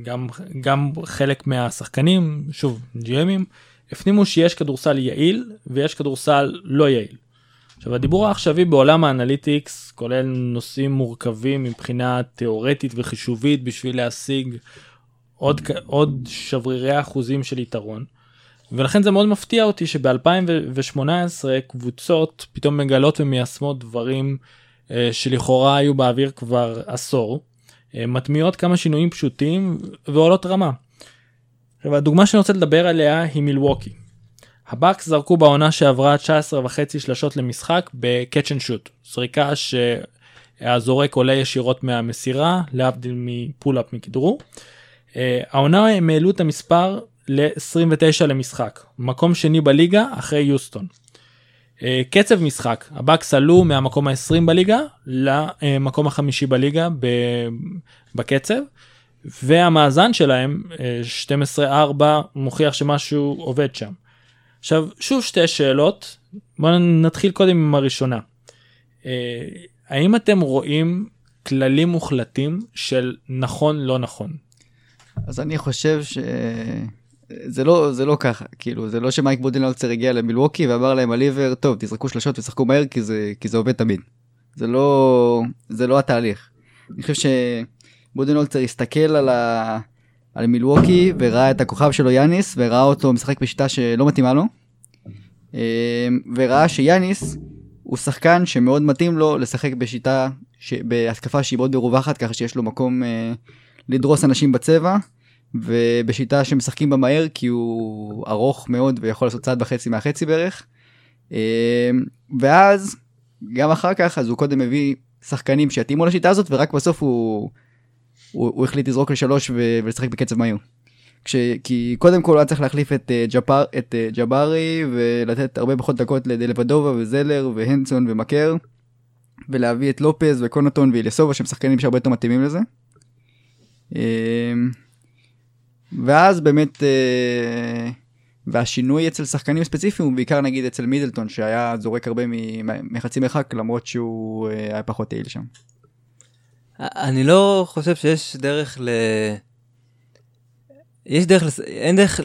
גם גם חלק מהשחקנים שוב ג'י.אמים הפנימו שיש כדורסל יעיל ויש כדורסל לא יעיל. עכשיו הדיבור העכשווי בעולם האנליטיקס כולל נושאים מורכבים מבחינה תיאורטית וחישובית בשביל להשיג עוד, עוד שברירי אחוזים של יתרון. ולכן זה מאוד מפתיע אותי שב-2018 קבוצות פתאום מגלות ומיישמות דברים אה, שלכאורה היו באוויר כבר עשור, אה, מטמיעות כמה שינויים פשוטים ועולות רמה. עכשיו הדוגמה שאני רוצה לדבר עליה היא מילווקי. הבאקס זרקו בעונה שעברה 19 וחצי שלשות למשחק ב catch and shoot, זריקה שהזורק עולה ישירות מהמסירה להבדיל מ pull-up מכדרור. אה, העונה הם העלו את המספר ל-29 למשחק, מקום שני בליגה אחרי יוסטון. אה, קצב משחק, הבאקס עלו מהמקום ה-20 בליגה למקום החמישי בליגה בקצב. והמאזן שלהם 12-4 אה, מוכיח שמשהו עובד שם. עכשיו שוב שתי שאלות בואו נתחיל קודם עם הראשונה. אה, האם אתם רואים כללים מוחלטים של נכון לא נכון? אז אני חושב ש... זה לא זה לא ככה כאילו זה לא שמייק בודנלצר הגיע למילווקי ואמר להם על טוב תזרקו שלושות ושחקו מהר כי זה כי זה עובד תמיד. זה לא זה לא התהליך. אני חושב בודנולצר הסתכל על, ה... על מילווקי וראה את הכוכב שלו יאניס וראה אותו משחק בשיטה שלא מתאימה לו. אמ, וראה שיאניס הוא שחקן שמאוד מתאים לו לשחק בשיטה, ש... בהתקפה שהיא מאוד מרווחת ככה שיש לו מקום אה, לדרוס אנשים בצבע ובשיטה שמשחקים בה מהר כי הוא ארוך מאוד ויכול לעשות צעד וחצי מהחצי בערך. אמ, ואז גם אחר כך אז הוא קודם הביא שחקנים שיתאימו לשיטה הזאת ורק בסוף הוא הוא, הוא החליט לזרוק לשלוש ו- ולשחק בקצב מהיר. כש, כי קודם כל הוא היה צריך להחליף את, uh, ג'פר, את uh, ג'בארי ולתת הרבה פחות דקות לדלבדובה וזלר והנסון ומקר ולהביא את לופז וקונוטון ואיליסובה שהם שחקנים שהרבה יותר מתאימים לזה. ואז באמת uh, והשינוי אצל שחקנים ספציפיים הוא בעיקר נגיד אצל מידלטון שהיה זורק הרבה מחצי מרחק למרות שהוא uh, היה פחות יעיל שם. אני לא חושב שיש דרך ל... יש דרך, לס... אין דרך,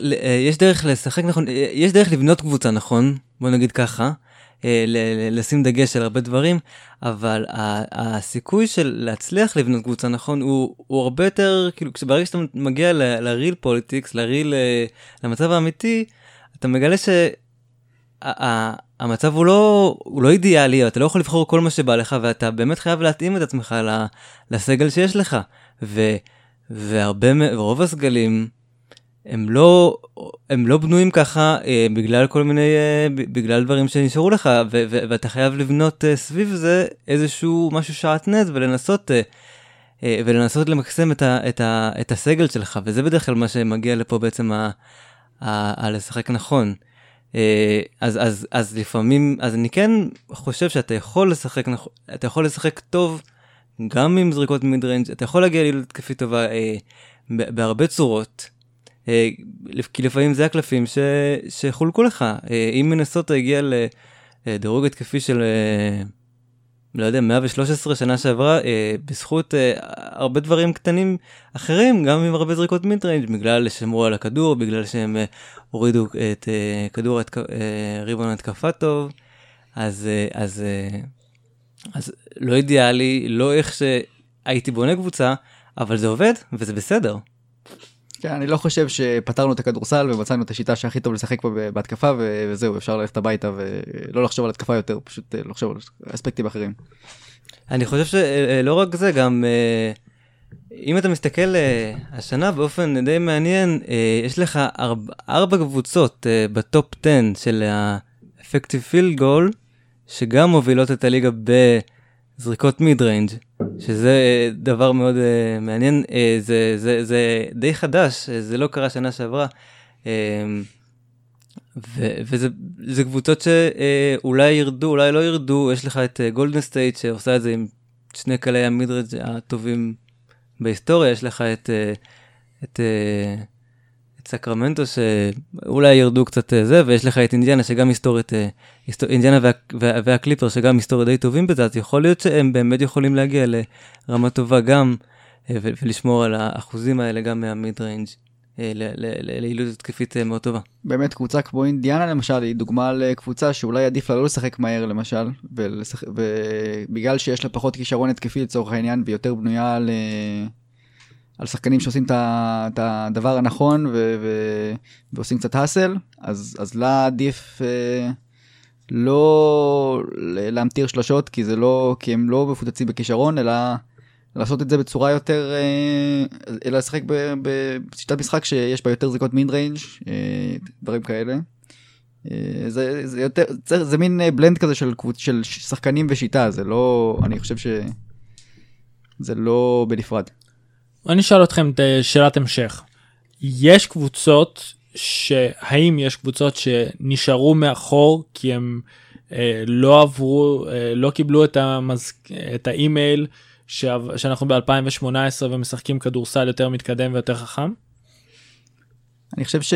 יש דרך לשחק נכון, יש דרך לבנות קבוצה נכון, בוא נגיד ככה, אה, לשים דגש על הרבה דברים, אבל הסיכוי של להצליח לבנות קבוצה נכון הוא, הוא הרבה יותר, כאילו, ברגע שאתה מגיע לריל פוליטיקס, לריל, למצב האמיתי, אתה מגלה ש... המצב הוא לא, הוא לא אידיאלי, אתה לא יכול לבחור כל מה שבא לך, ואתה באמת חייב להתאים את עצמך לסגל שיש לך. ו, והרבה, ורוב הסגלים, הם לא, הם לא בנויים ככה אה, בגלל כל מיני, אה, בגלל דברים שנשארו לך, ו, ו, ואתה חייב לבנות אה, סביב זה איזשהו משהו שעטנז ולנסות, אה, אה, ולנסות למקסם את, ה, את, ה, את הסגל שלך, וזה בדרך כלל מה שמגיע לפה בעצם ה, ה, ה, לשחק נכון. אה, אז, אז, אז לפעמים, אז אני כן חושב שאתה יכול לשחק, אתה יכול לשחק טוב גם עם זריקות מיד ריינג', אתה יכול להגיע ליעילות התקפית טובה אה, בהרבה צורות. אה, כי לפעמים זה הקלפים ש, שחולקו לך. אה, אם מנסוטה הגיע לדירוג התקפי של אה, לא יודע, 113 שנה שעברה, אה, בזכות אה, הרבה דברים קטנים אחרים, גם עם הרבה זריקות מידריינג', בגלל ששמרו על הכדור, בגלל שהם אה, הורידו את אה, כדור אה, ריבון התקפה טוב, אז, אה, אז, אה, אז לא אידיאלי, לא איך שהייתי בונה קבוצה, אבל זה עובד וזה בסדר. כן, אני לא חושב שפתרנו את הכדורסל ומצאנו את השיטה שהכי טוב לשחק פה בהתקפה וזהו, אפשר ללכת הביתה ולא לחשוב על התקפה יותר, פשוט אה, לחשוב על אספקטים אחרים. אני חושב שלא רק זה, גם אה, אם אתה מסתכל אה, השנה באופן די מעניין, אה, יש לך ארבע, ארבע קבוצות אה, בטופ 10 של ה-effective field goal, שגם מובילות את הליגה בזריקות mid range, שזה אה, דבר מאוד אה, מעניין, אה, זה, זה, זה די חדש, אה, זה לא קרה שנה שעברה. אה, ו- וזה זה קבוצות שאולי ירדו, אולי לא ירדו, יש לך את גולדן סטייט שעושה את זה עם שני קלעי ה mid range הטובים בהיסטוריה, יש לך את, את, את סקרמנטו שאולי ירדו קצת אה, זה, ויש לך את אינדיאנה שגם היסטורית, היסטור, אינדיאנה וה, וה, והקליפר שגם היסטורית די טובים בזה, אז יכול להיות שהם באמת יכולים להגיע לרמה טובה גם, ולשמור על האחוזים האלה גם מהמיד ריינג'. ליעילות התקפית מאוד טובה. באמת קבוצה כמו אינדיאנה למשל היא דוגמה לקבוצה שאולי עדיף לה לא לשחק מהר למשל ולשח... ובגלל שיש לה פחות כישרון התקפי לצורך העניין ויותר בנויה על, על שחקנים שעושים את הדבר הנכון ו... ו... ועושים קצת האסל אז, אז לה עדיף אה, לא להמטיר שלשות כי זה לא כי הם לא מפוצצים בכישרון אלא לעשות את זה בצורה יותר אה, אלא לשחק בשיטת משחק שיש בה יותר זריקות מין ריינג' אה, דברים כאלה. אה, זה, זה יותר זה, זה מין בלנד כזה של של שחקנים ושיטה זה לא אני חושב שזה לא בנפרד. אני אשאל אתכם את שאלת המשך. יש קבוצות שהאם יש קבוצות שנשארו מאחור כי הם אה, לא עברו אה, לא קיבלו את, המז... את האימייל ש... שאנחנו ב-2018 ומשחקים כדורסל יותר מתקדם ויותר חכם? אני חושב ש...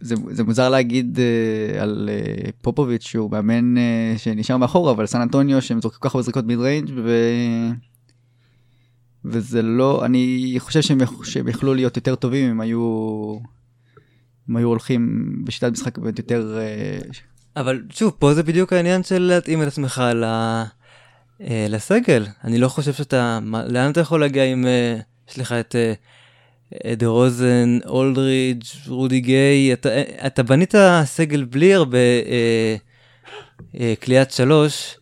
זה, זה, מוזר להגיד uh, על uh, פופוביץ' שהוא מאמן שנשאר מאחורה אבל סן אנטוניו שהם זורקים כל כך הרבה זריקות mid range ו... וזה לא אני חושב שהם, שהם יכלו להיות יותר טובים אם היו אם היו הולכים בשיטת משחק באמת יותר. Uh... אבל שוב פה זה בדיוק העניין של להתאים את עצמך ל... אה, לסגל. אני לא חושב שאתה, מה, לאן אתה יכול להגיע אם אה, יש לך את אה, דה רוזן, אולדרידג', רודי גיי, אתה, אה, אתה בנית סגל בלי הרבה אה, אה, קליעת שלוש.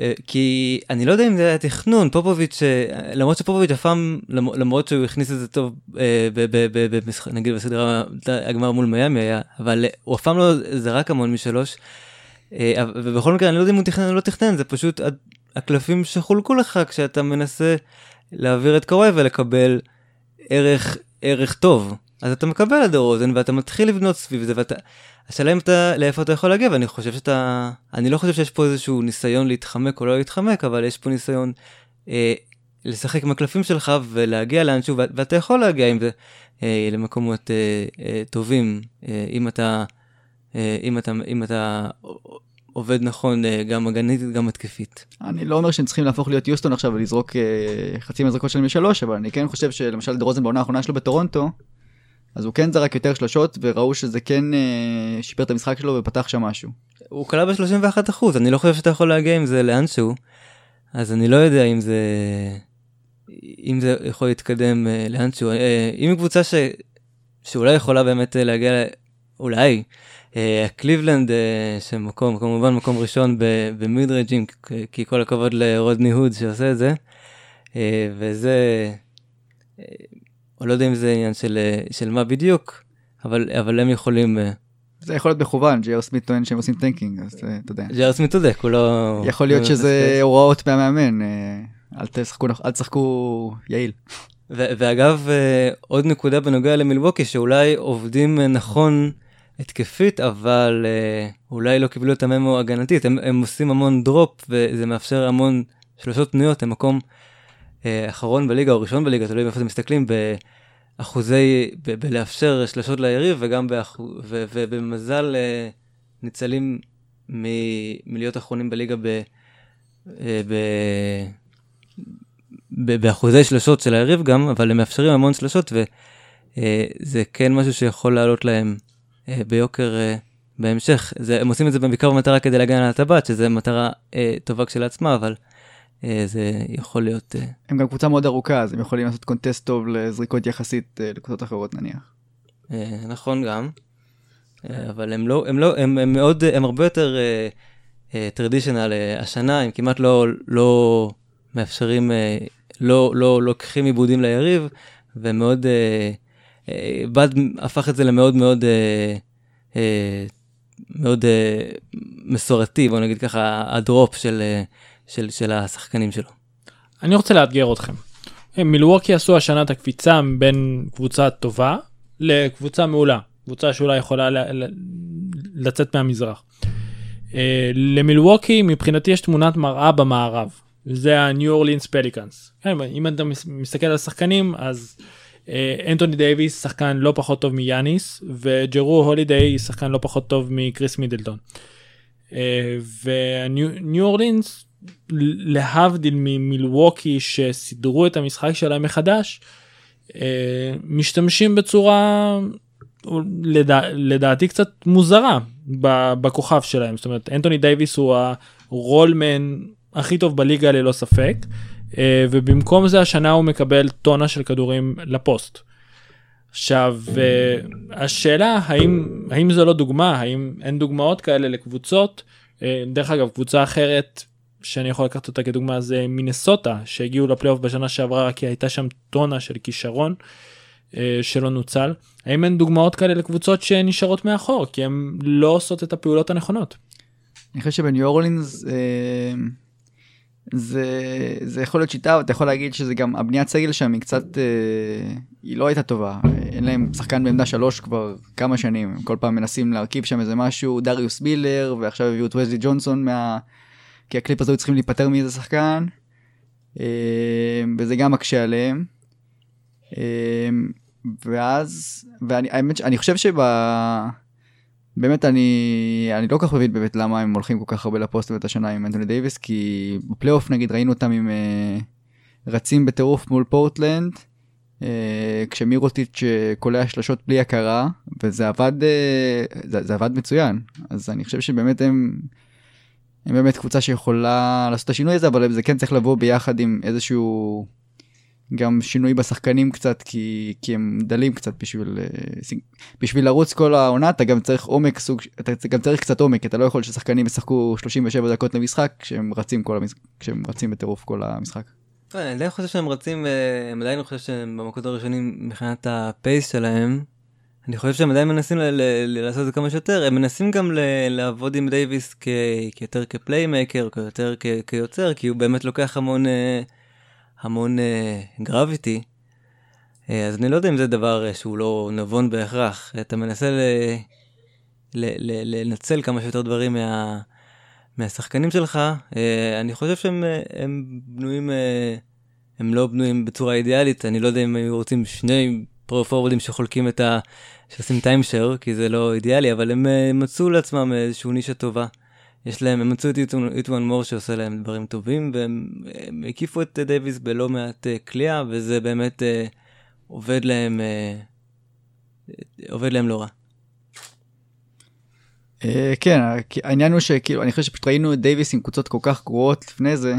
אה, כי אני לא יודע אם זה היה תכנון, פופוביץ', אה, למרות שפופוביץ' אף פעם, למרות שהוא הכניס את זה טוב, אה, נגיד בסדרה הגמר מול מיאמי היה, אבל הוא אף פעם לא זרק המון משלוש. ובכל מקרה אני לא יודע אם הוא תכנן או לא תכנן, זה פשוט הקלפים שחולקו לך כשאתה מנסה להעביר את קוואי ולקבל ערך, ערך טוב. אז אתה מקבל את הרוזן ואתה מתחיל לבנות סביב זה ואתה... השאלה אם אתה, לאיפה אתה יכול להגיע ואני חושב שאתה, אני לא חושב שיש פה איזשהו ניסיון להתחמק או לא להתחמק אבל יש פה ניסיון אה, לשחק עם הקלפים שלך ולהגיע לאנשהו ואתה יכול להגיע עם זה אה, למקומות אה, אה, טובים אה, אם אתה, אה, אם אתה, אם אתה עובד נכון אה, גם הגנתית גם התקפית. אני לא אומר שהם צריכים להפוך להיות יוסטון עכשיו ולזרוק אה, חצי מהזרקות שלהם משלוש אבל אני כן חושב שלמשל דרוזן בעונה האחרונה שלו בטורונטו אז הוא כן זרק יותר שלשות וראו שזה כן אה, שיפר את המשחק שלו ופתח שם משהו. הוא קלע ב-31 אחוז אני לא חושב שאתה יכול להגיע עם זה לאנשהו אז אני לא יודע אם זה אם זה יכול להתקדם לאנשהו אם קבוצה ש... שאולי יכולה באמת להגיע אולי אה, קליבלנד אה, שמקום כמובן מקום ראשון במידרג'ים כי כל הכבוד לרודני הוד שעושה את זה אה, וזה אני לא יודע אם זה עניין של של מה בדיוק אבל אבל הם יכולים. זה יכול להיות מכוון ג'יי אר סמית טוען שהם עושים tanking אז אתה יודע. ג'ר סמית צודק הוא לא יכול להיות שזה הוראות מהמאמן אל תשחקו אל תשחקו יעיל. ואגב עוד נקודה בנוגע למילווקי שאולי עובדים נכון התקפית, אבל אה, אולי לא קיבלו את ה memo הגנתית, הם, הם עושים המון drop וזה מאפשר המון שלושות פנויות, הם מקום אה, אחרון בליגה או ראשון בליגה, תלוי איפה אתם מסתכלים, באחוזי, ב, בלאפשר שלושות ליריב וגם באחוז, ו, ובמזל אה, ניצלים מ, מלהיות אחרונים בליגה ב, אה, ב, ב, באחוזי שלושות של היריב גם, אבל הם מאפשרים המון שלושות וזה אה, כן משהו שיכול לעלות להם אה, ביוקר אה, בהמשך. זה, הם עושים את זה בעיקר במטרה כדי להגן על הטבעת, שזה מטרה אה, טובה כשלעצמה, אבל אה, זה יכול להיות... אה, הם גם קבוצה מאוד ארוכה, אז הם יכולים לעשות קונטסט טוב לזריקות יחסית אה, לקבוצות אחרות נניח. אה, נכון גם, אה, אבל הם לא, הם לא, הם, הם מאוד, הם הרבה יותר טרדישיונל השנה, הם כמעט לא, לא מאפשרים, אה, לא, לא, לא לוקחים עיבודים ליריב, ומאוד, אה, אה, בד הפך את זה למאוד מאוד, אה, אה, מאוד אה, מסורתי, בוא נגיד ככה, הדרופ של, אה, של, של השחקנים שלו. אני רוצה לאתגר אתכם. מילווקי עשו השנה את הקפיצה בין קבוצה טובה לקבוצה מעולה, קבוצה שאולי יכולה ל- ל- לצאת מהמזרח. אה, למילווקי מבחינתי יש תמונת מראה במערב, זה ה-New Orleans Pelicans. כן, אם אתה מס- מסתכל על השחקנים אז אה, אנטוני דייוויס שחקן לא פחות טוב מיאניס וג'רו הולידיי שחקן לא פחות טוב מקריס מידלטון. וניו אורלינס להבדיל ממילווקי שסידרו את המשחק שלהם מחדש אה, משתמשים בצורה לדע, לדעתי קצת מוזרה בכוכב שלהם. זאת אומרת אנטוני דייוויס הוא הרולמן הכי טוב בליגה ללא ספק אה, ובמקום זה השנה הוא מקבל טונה של כדורים לפוסט. עכשיו אה, השאלה האם האם זה לא דוגמה? האם אין דוגמאות כאלה לקבוצות? דרך אגב קבוצה אחרת שאני יכול לקחת אותה כדוגמה זה מינסוטה שהגיעו לפלייאוף בשנה שעברה כי הייתה שם טונה של כישרון אה, שלא נוצל האם אין דוגמאות כאלה לקבוצות שנשארות מאחור כי הן לא עושות את הפעולות הנכונות. אני חושב שבניו אורלינס אה, זה, זה יכול להיות שיטה, אתה יכול להגיד שזה גם, הבניית סגל שם היא קצת, אה, היא לא הייתה טובה. אין להם שחקן בעמדה שלוש כבר כמה שנים, הם כל פעם מנסים להרכיב שם איזה משהו, דריוס מילר, ועכשיו הביאו את וזלי ג'ונסון מה... כי הקיץ הזה היו צריכים להיפטר מאיזה שחקן, אה, וזה גם מקשה עליהם. אה, ואז, ואני האמת, אני חושב שב... באמת אני אני לא כל כך מבין באמת למה הם הולכים כל כך הרבה לפוסט השנה עם אנטוני דייוויס כי בפלייאוף נגיד ראינו אותם עם אה, רצים בטירוף מול פורטלנד כשמירוטיץ' קולע שלשות בלי הכרה וזה עבד זה, זה עבד מצוין אז אני חושב שבאמת הם. הם באמת קבוצה שיכולה לעשות את השינוי הזה אבל זה כן צריך לבוא ביחד עם איזשהו גם שינוי בשחקנים קצת כי כי הם דלים קצת בשביל אה, בשביל לרוץ כל העונה אתה גם צריך עומק סוג אתה גם צריך קצת עומק אתה לא יכול ששחקנים ישחקו 37 דקות למשחק כשהם רצים כל המשחק כשהם רצים בטירוף כל המשחק. אני עדיין חושב שהם רצים אה, הם עדיין חושב שהם במקומות הראשונים מבחינת הפייס שלהם. אני חושב שהם עדיין מנסים ל- ל- ל- לעשות את זה כמה שיותר הם מנסים גם ל- לעבוד עם דייוויס כ- כיותר כפליימקר כיותר כ- כיוצר כי הוא באמת לוקח המון. אה, המון גרביטי, uh, uh, אז אני לא יודע אם זה דבר שהוא לא נבון בהכרח. אתה מנסה ל- ל- ל- לנצל כמה שיותר דברים מה- מהשחקנים שלך, אני חושב שהם הם בנויים, הם לא בנויים בצורה אידיאלית, אני לא יודע אם היו רוצים שני power פורוורדים שחולקים את ה... שעושים timeshare, כי זה לא אידיאלי, אבל הם אה, מצאו לעצמם איזשהו נישה טובה. יש להם, הם מצאו את אי'טוואן מור שעושה להם דברים טובים, והם הקיפו את דייוויס בלא מעט קליעה, וזה באמת אה, עובד להם, עובד להם לא רע. כן, העניין הוא שכאילו, אני חושב שפשוט ראינו את דייוויס עם קבוצות כל כך גרועות לפני זה,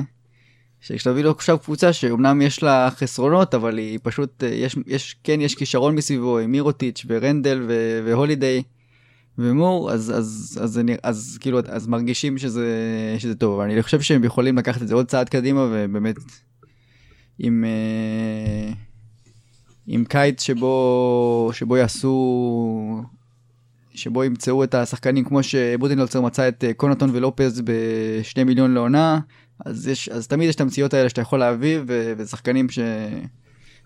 שכשתביא לו עכשיו קבוצה שאומנם יש לה חסרונות, אבל היא פשוט, יש, יש, כן, יש כישרון מסביבו עם מירוטיץ' ורנדל והולידיי. ומור אז אז אז אני אז כאילו אז מרגישים שזה שזה טוב אבל אני חושב שהם יכולים לקחת את זה עוד צעד קדימה ובאמת עם אה, עם קיץ שבו שבו יעשו שבו ימצאו את השחקנים כמו שבודנלצר מצא את אה, קונטון ולופז בשני מיליון לעונה אז יש אז תמיד יש את המציאות האלה שאתה יכול להביא ושחקנים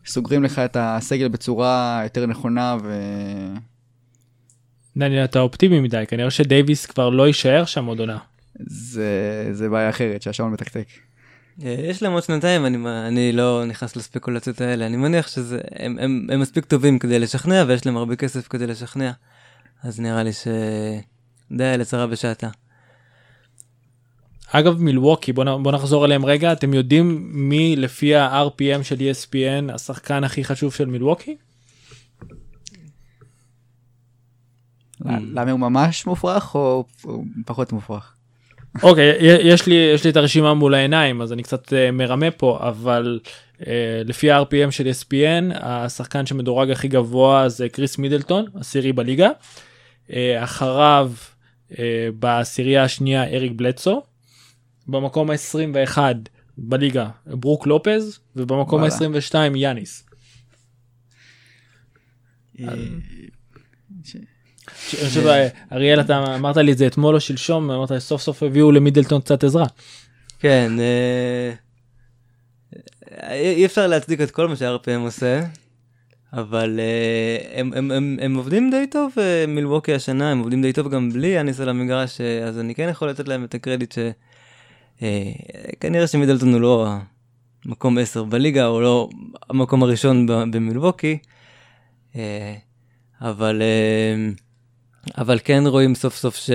שסוגרים לך את הסגל בצורה יותר נכונה ו... דניאל אתה אופטימי מדי כנראה שדייוויס כבר לא יישאר שם עוד עונה. זה זה בעיה אחרת שהשעון מתקתק. יש להם עוד שנתיים אני אני לא נכנס לספקולציות האלה אני מניח שזה הם, הם, הם מספיק טובים כדי לשכנע ויש להם הרבה כסף כדי לשכנע אז נראה לי שדי לצרה בשעתה. אגב מילווקי בוא, בוא נחזור אליהם רגע אתם יודעים מי לפי ה-RPM של ESPN השחקן הכי חשוב של מילווקי? למה הוא ממש מופרך או פחות מופרך? אוקיי, י- יש לי, יש לי את הרשימה מול העיניים, אז אני קצת אה, מרמה פה, אבל אה, לפי ה-RPM של ESPN, השחקן שמדורג הכי גבוה זה קריס מידלטון, עשירי בליגה. אה, אחריו, אה, בעשירייה השנייה, אריק בלדסו. במקום ה-21 בליגה, ברוק לופז, ובמקום וואלה. ה-22, יאניס. אה, אה, אריאל, אתה אמרת לי את זה אתמול או שלשום, אמרת סוף סוף הביאו למידלטון קצת עזרה. כן, אה, אי אפשר להצדיק את כל מה שה-RPM עושה, אבל הם, הם, הם, הם עובדים די טוב מילווקי השנה, הם עובדים די טוב גם בלי יאניס על המגרש, אז אני כן יכול לתת להם את הקרדיט שכנראה שמידלטון הוא לא מקום 10 בליגה, הוא לא המקום הראשון במילווקי, אה, אבל, אה, אבל כן רואים סוף סוף ש...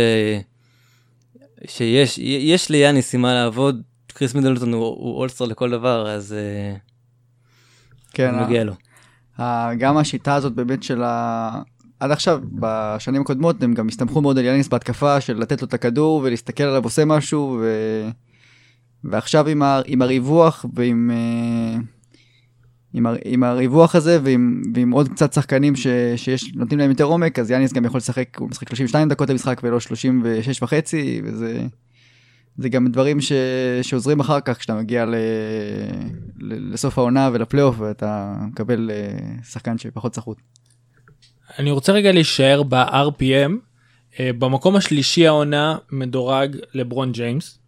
שיש יש ליאניס עם מה לעבוד, קריס מידלטון הוא, הוא אולסטר לכל דבר, אז אה, כן, מגיע לו. גם השיטה הזאת באמת של ה... עד עכשיו, בשנים הקודמות, הם גם הסתמכו מאוד על יאניס בהתקפה של לתת לו את הכדור ולהסתכל עליו עושה משהו, ו... ועכשיו עם, ה... עם הריווח ועם אה, עם, ה... עם הריווח הזה ועם... ועם עוד קצת שחקנים ש... שיש, נותנים להם יותר עומק, אז יאניס גם יכול לשחק, הוא משחק 32 דקות למשחק ולא 36 וחצי, וזה... זה גם דברים ש... שעוזרים אחר כך כשאתה מגיע ל... ל... לסוף העונה ולפלייאוף ואתה מקבל אה, שחקן שפחות סחוט. אני רוצה רגע להישאר ב-RPM. אה, במקום השלישי העונה מדורג לברון ג'יימס.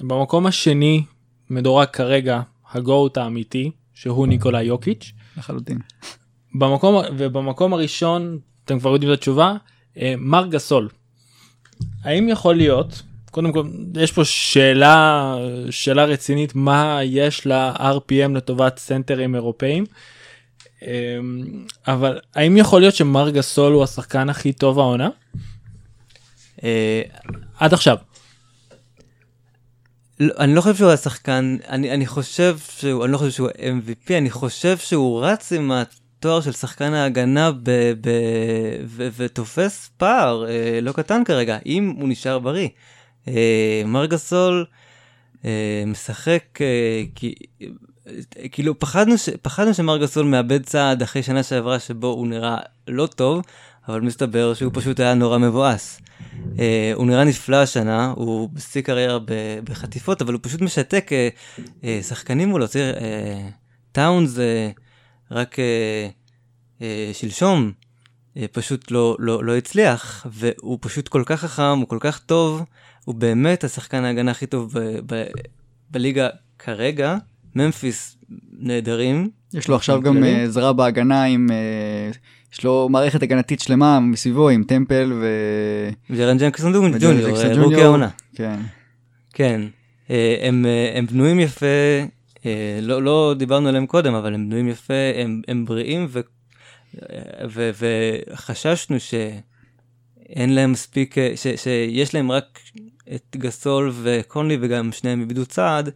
במקום השני מדורג כרגע הגוט האמיתי שהוא ניקולה יוקיץ'. לחלוטין. במקום ובמקום הראשון אתם כבר יודעים את התשובה אה, מר גסול. האם יכול להיות קודם כל יש פה שאלה שאלה רצינית מה יש ל-RPM לטובת סנטרים אירופאים. אה, אבל האם יכול להיות שמר גסול הוא השחקן הכי טוב העונה אה, עד עכשיו לא, אני לא חושב שהוא השחקן, אני, אני חושב שהוא, אני לא חושב שהוא MVP, אני חושב שהוא רץ עם התואר של שחקן ההגנה ב, ב, ו, ותופס פער אה, לא קטן כרגע, אם הוא נשאר בריא. אה, מרגסול אה, משחק, אה, כי, אה, כאילו פחדנו, ש, פחדנו שמרגסול מאבד צעד אחרי שנה שעברה שבו הוא נראה לא טוב, אבל מסתבר שהוא פשוט היה נורא מבואס. Uh, הוא נראה נפלא השנה, הוא בשיא קריירה בחטיפות, אבל הוא פשוט משתק uh, uh, שחקנים מולו. תראה, טאונס uh, רק uh, uh, שלשום uh, פשוט לא, לא, לא הצליח, והוא פשוט כל כך חכם, הוא כל כך טוב, הוא באמת השחקן ההגנה הכי טוב ב- ב- בליגה כרגע. ממפיס נהדרים, יש לו עכשיו גם עזרה בהגנה עם... אה, יש לו מערכת הגנתית שלמה מסביבו עם טמפל ו... ג'נקסון ג'וניור, ג'קסון אה, ג'וניור. רוקי העונה. כן. כן, אה, הם, אה, הם בנויים יפה, אה, לא, לא דיברנו עליהם קודם, אבל הם בנויים יפה, הם, הם בריאים, ו, אה, ו, וחששנו שאין להם מספיק, אה, ש, שיש להם רק את גסול וקונלי, וגם שניהם איבדו צעד,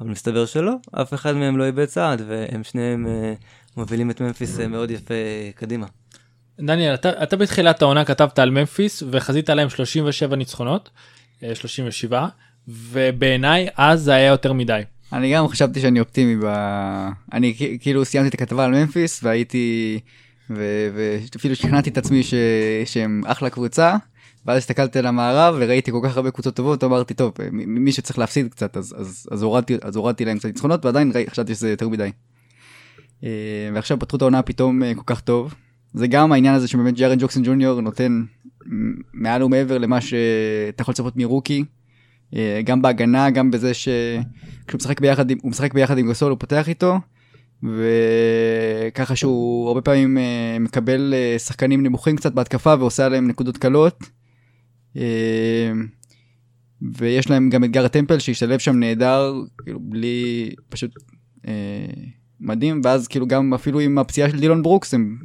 אבל מסתבר שלא, אף אחד מהם לא איבד צעד, והם שניהם אה, מובילים את ממפיס אה, מאוד יפה קדימה. דניאל אתה, אתה בתחילת העונה כתבת על ממפיס וחזית להם 37 ניצחונות אה, 37 ובעיניי אז זה היה יותר מדי. אני גם חשבתי שאני אופטימי ב... אני כאילו סיימתי את הכתבה על ממפיס והייתי... ו- ואפילו שכנעתי את עצמי ש... שהם אחלה קבוצה. ואז הסתכלתי על המערב וראיתי כל כך הרבה קבוצות טובות אמרתי טוב מ- מי שצריך להפסיד קצת אז אז אז הורדתי אז הורדתי להם קצת ניצחונות ועדיין חשבתי שזה יותר מדי. אה, ועכשיו פתחו את העונה פתאום אה, כל כך טוב זה גם העניין הזה שבאמת ג'רן ג'וקסון ג'וניור נותן מעל ומעבר למה שאתה יכול לצפות מרוקי. אה, גם בהגנה גם בזה שכשהוא משחק ביחד הוא משחק ביחד עם גסול הוא פותח איתו. וככה שהוא הרבה פעמים אה, מקבל אה, שחקנים נמוכים קצת בהתקפה ועושה עליהם נקודות קלות. ויש להם גם את גארט טמפל שהשתלב שם נהדר כאילו בלי פשוט מדהים ואז כאילו גם אפילו עם הפציעה של דילון ברוקס הם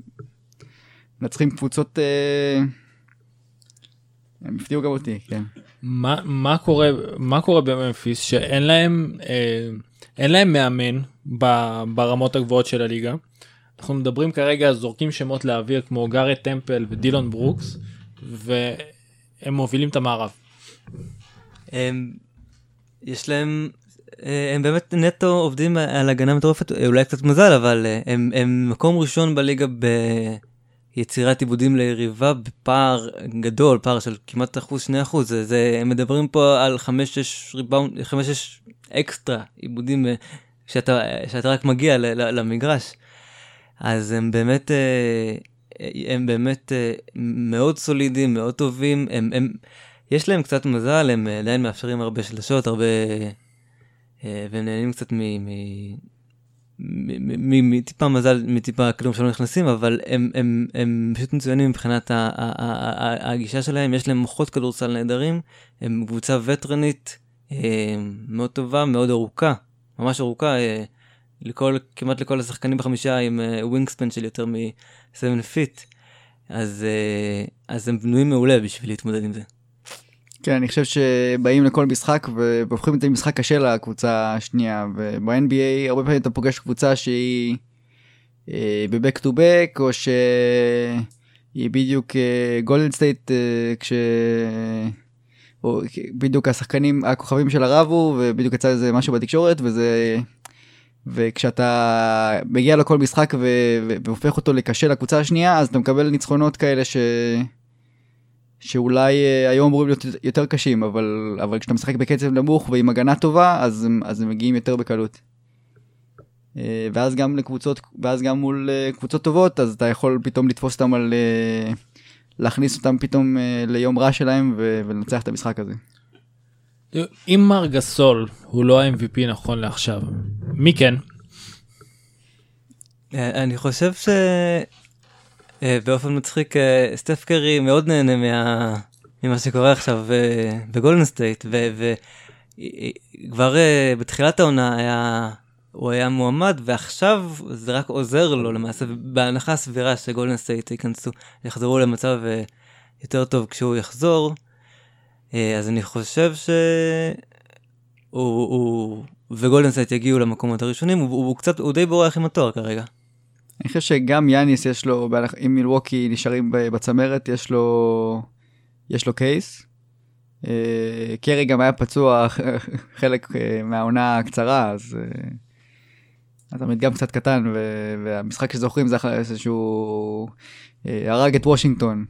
מנצחים קבוצות אה, הם הפתיעו גם אותי כן. מה, מה קורה מה קורה בממפיס שאין להם אה, אין להם מאמן ב, ברמות הגבוהות של הליגה. אנחנו מדברים כרגע זורקים שמות לאוויר כמו גארט טמפל ודילון ברוקס והם מובילים את המערב. הם, יש להם, אה, הם באמת נטו עובדים על הגנה מטורפת, אולי קצת מזל, אבל הם, הם מקום ראשון בליגה ביצירת עיבודים ליריבה בפער גדול, פער של כמעט אחוז, שני אחוז, זה, זה, הם מדברים פה על חמש-שש ריבאונד, חמש-שש אקסטרה עיבודים שאתה, שאתה רק מגיע ל, ל, למגרש. אז הם באמת, הם באמת מאוד סולידיים, מאוד טובים, הם, הם, יש להם קצת מזל, הם עדיין מאפשרים הרבה שלשות, הרבה... אה, והם נהנים קצת מטיפה מזל, מטיפה כלום שלא נכנסים, אבל הם, הם, הם פשוט מצוינים מבחינת הגישה שלהם, יש להם מוחות כדורסל נהדרים, הם קבוצה וטרנית אה, מאוד טובה, מאוד ארוכה, ממש ארוכה, אה, לכל, כמעט לכל השחקנים בחמישה עם wingspan של יותר מ-7 feet, אז, אז הם בנויים מעולה בשביל להתמודד עם זה. כן, אני חושב שבאים לכל משחק והופכים את זה למשחק קשה לקבוצה השנייה, וב-NBA הרבה פעמים אתה פוגש קבוצה שהיא ב back to back, או שהיא בדיוק גולדן אה, סטייט, אה, כש... או בדיוק השחקנים, הכוכבים שלה רבו, ובדיוק יצא איזה משהו בתקשורת, וזה... וכשאתה מגיע לכל משחק ו... והופך אותו לקשה לקבוצה השנייה, אז אתה מקבל ניצחונות כאלה ש... שאולי אה, היו אמורים להיות יותר קשים, אבל, אבל כשאתה משחק בקצב נמוך ועם הגנה טובה, אז, אז הם מגיעים יותר בקלות. אה, ואז גם לקבוצות, ואז גם מול אה, קבוצות טובות, אז אתה יכול פתאום לתפוס אותם על... להכניס אותם פתאום ליום רע שלהם ו- ולנצח את המשחק הזה. אם מארק גסול הוא לא ה-MVP נכון לעכשיו, מי כן? אני חושב ש... אה, באופן מצחיק, אה, סטף קרי מאוד נהנה מה, ממה שקורה עכשיו אה, בגולדן סטייט, וכבר בתחילת העונה היה, הוא היה מועמד, ועכשיו זה רק עוזר לו למעשה, בהנחה סבירה שגולדן סטייט ייכנסו, יחזרו למצב יותר טוב כשהוא יחזור, אז אני חושב ש... הוא, הוא וגולדן סטייט יגיעו למקומות הראשונים, הוא, הוא קצת, הוא די בורח עם התואר כרגע. אני חושב שגם יאניס יש לו, אם מילווקי נשארים בצמרת, יש לו, יש לו קייס. אה, קרי גם היה פצוע חלק אה, מהעונה הקצרה, אז אתה מדגם קצת קטן, והמשחק שזוכרים זה איזשהו, אה, הרג את וושינגטון.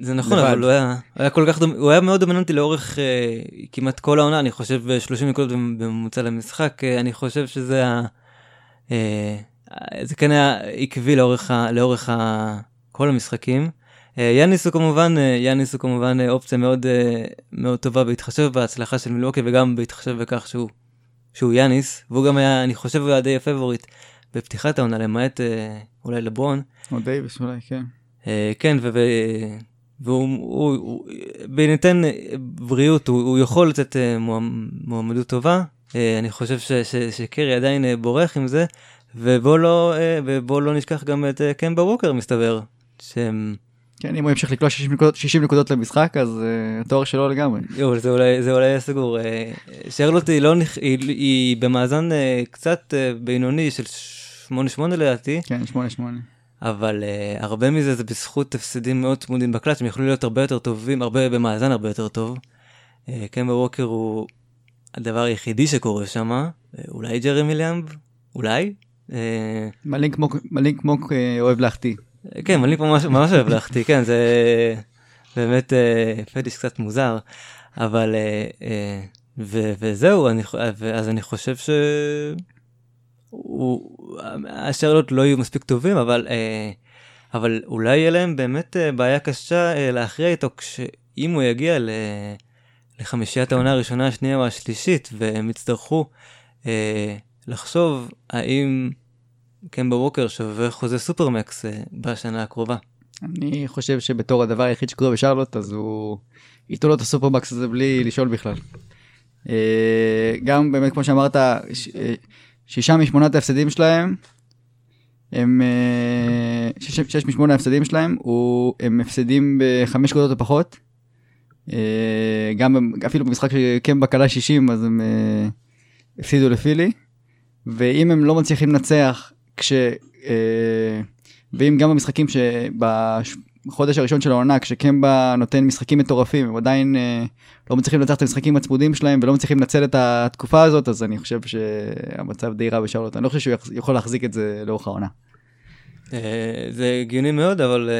זה נכון, אבל הוא היה, היה כל כך, הוא היה מאוד דומיננטי לאורך כמעט כל העונה, אני חושב 30 נקודות בממוצע למשחק, אני חושב שזה ה... זה כן היה עקבי לאורך, ה, לאורך ה, כל המשחקים. אה, יאניס הוא כמובן, אה, יאניס הוא כמובן אה, אופציה מאוד, מאוד טובה בהתחשב בהצלחה של מילווקי וגם בהתחשב בכך שהוא, שהוא יאניס, והוא גם היה, אני חושב, הוא היה די הפייבוריט בפתיחת העונה, למעט אולי לברון. או דייוויס אולי, כן. כן, ו... והוא, הוא, הוא, בהינתן בריאות, הוא, הוא יכול לתת מועמדות טובה. אני חושב ש, ש, שקרי עדיין בורח עם זה, ובוא לא, אה, ובוא לא נשכח גם את אה, קמבה ווקר מסתבר. שהם... כן, אם הוא ימשיך לקלוע 60 נקודות, 60 נקודות למשחק, אז uh, התואר שלו לגמרי. יו, זה אולי, זה אולי סגור. Uh, שרלוט היא, לא, היא, היא במאזן uh, קצת uh, בינוני של 8-8 לדעתי. כן, 8-8. אבל uh, הרבה מזה זה בזכות הפסדים מאוד צמודים בקלאץ', הם יכלו להיות הרבה יותר טובים, הרבה במאזן הרבה יותר טוב. Uh, קמבה ווקר הוא הדבר היחידי שקורה שם, אולי ג'רמי ליאמב? אולי? אה, מלינק מוק אה, אוהב להחטיא. כן, מלינק ממש אוהב להחטיא, כן, זה באמת אה, פטיש קצת מוזר, אבל וזהו, אז אני חושב ש... השאלות לא יהיו מספיק טובים, אבל, אבל אולי יהיה להם באמת בעיה קשה להכריע איתו, אם הוא יגיע לחמישיית העונה הראשונה, השנייה או השלישית, והם יצטרכו לחשוב האם קמבה ווקר שווה חוזה סופרמקס אה, בשנה הקרובה. אני חושב שבתור הדבר היחיד שקורה בשרלוט אז הוא ייתנו לו את הסופרמקס הזה בלי לשאול בכלל. אה, גם באמת כמו שאמרת אה, שישה משמונת ההפסדים שלהם הם שש, שש משמונה ההפסדים שלהם הוא הם הפסדים בחמש קודות או פחות. גם אפילו במשחק שקמבה קלה 60 אז הם הפסידו לפילי. ואם הם לא מצליחים לנצח, כש... אה, ואם גם במשחקים בחודש הראשון של העונה, כשקמבה נותן משחקים מטורפים, הם עדיין אה, לא מצליחים לנצח את המשחקים הצמודים שלהם ולא מצליחים לנצל את התקופה הזאת, אז אני חושב שהמצב די רע בשרלוט. אני לא חושב שהוא יכול להחזיק את זה לאורך העונה. אה, זה הגיוני מאוד, אבל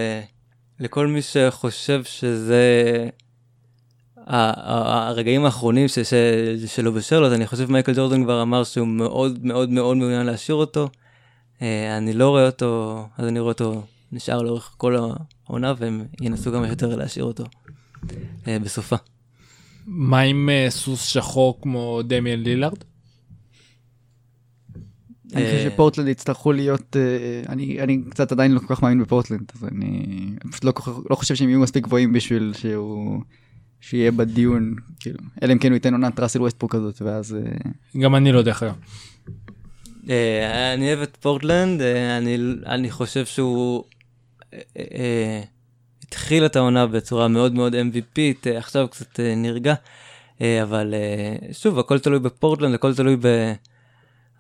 לכל מי שחושב שזה הרגעים האחרונים ש- ש- שלו בשרלוט, אני חושב מייקל ג'ורדן כבר אמר שהוא מאוד מאוד מאוד מעוניין להשאיר אותו. אה, אני לא רואה אותו, אז אני רואה אותו נשאר לאורך כל העונה, והם ינסו גם יותר להשאיר אותו אה, בסופה. מה עם אה, סוס שחור כמו דמיאן לילארד? אני חושב שפורטלנד יצטרכו להיות, אני, אני קצת עדיין לא כל כך מאמין בפורטלנד, אז אני, פשוט לא, לא חושב שהם יהיו מספיק גבוהים בשביל שהוא, שיהיה בדיון, כאילו, אלא אם כן הוא ייתן עונת ראסל ווסטבורק כזאת, ואז... אה, גם אני לא דרך אגב. אה, אני אוהב את פורטלנד, אה, אני, אני חושב שהוא התחיל את העונה בצורה מאוד מאוד MVPית, עכשיו קצת נרגע, אבל שוב, הכל תלוי בפורטלנד, הכל תלוי ב...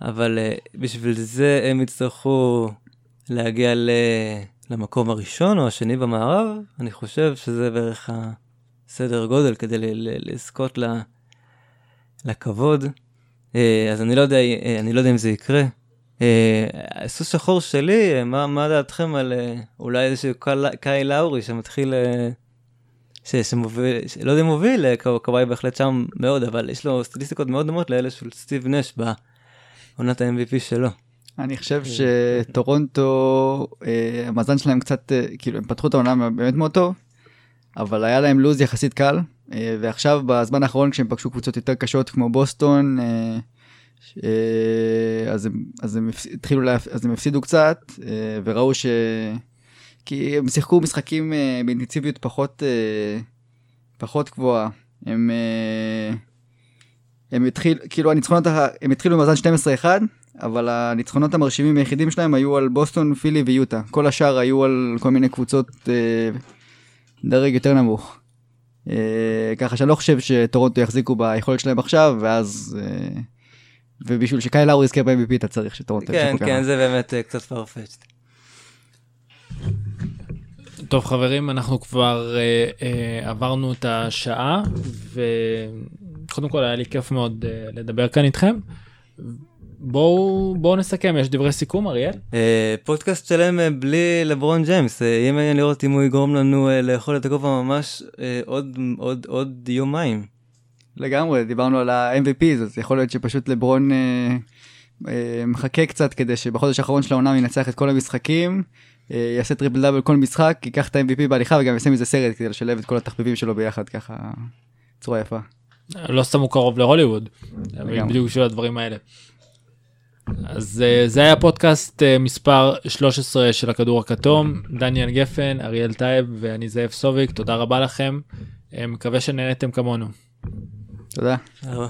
אבל בשביל זה הם יצטרכו להגיע ל... למקום הראשון או השני במערב, אני חושב שזה בערך הסדר גודל כדי לזכות. לכבוד. אה, אז אני לא יודע, אה, אני לא יודע אם זה יקרה. אה, הסוס שחור שלי, מה, מה דעתכם על אולי איזשהו קאי- לאורי שמתחיל, ש, שמוביל, ש- לא יודע אם מוביל, קו- קוואי בהחלט שם מאוד, אבל יש לו סטטיסטיקות מאוד דומות לאלה של סטיב נש בעונת ה-MVP שלו. אני חושב שטורונטו, המאזן שלהם קצת, כאילו, הם פתחו את העונה באמת מאוד טוב, אבל היה להם לוז יחסית קל, אה, ועכשיו בזמן האחרון כשהם פגשו קבוצות יותר קשות כמו בוסטון, אה, אה, אז הם, אז הם התחילו, להפ... אז הם הפסידו קצת, וראו ש... כי הם שיחקו משחקים באינטנסיביות פחות, פחות גבוהה. הם, אה, הם התחילו, כאילו הניצחונות, הם התחילו במאזן 12-1, אבל הניצחונות המרשימים היחידים שלהם היו על בוסטון, פילי ויוטה. כל השאר היו על כל מיני קבוצות דרג יותר נמוך. אה, ככה שאני לא חושב שטורונטו יחזיקו ביכולת שלהם עכשיו, ואז... אה, ובשביל שקאי לאורי יזכה ב-MVP אתה צריך שטורונטו כן, ימשיכו כן, ככה. זה באמת אה, קצת farfetched. טוב חברים אנחנו כבר אה, אה, עברנו את השעה וקודם כל היה לי כיף מאוד אה, לדבר כאן איתכם. בואו בואו נסכם יש דברי סיכום אריאל. אה, פודקאסט שלם אה, בלי לברון ג'יימס, אה, יהיה מעניין לראות אם הוא יגרום לנו אה, לאכול את הגובה ממש אה, עוד, עוד, עוד יומיים. לגמרי, דיברנו על ה-MVP, אז יכול להיות שפשוט לברון אה, אה, מחכה קצת כדי שבחודש האחרון של העונה ינצח את כל המשחקים, יעשה triple double כל משחק, ייקח את ה-MVP בהליכה וגם יעשה מזה סרט כדי לשלב את כל התחביבים שלו ביחד ככה, בצורה יפה. לא סתם הוא קרוב להוליווד. בדיוק בשביל הדברים האלה. אז אה, זה היה פודקאסט אה, מספר 13 של הכדור הכתום דניאל גפן אריאל טייב ואני זאב סוביק תודה רבה לכם. אה, מקווה שנהנתם כמונו. תודה. תודה רבה.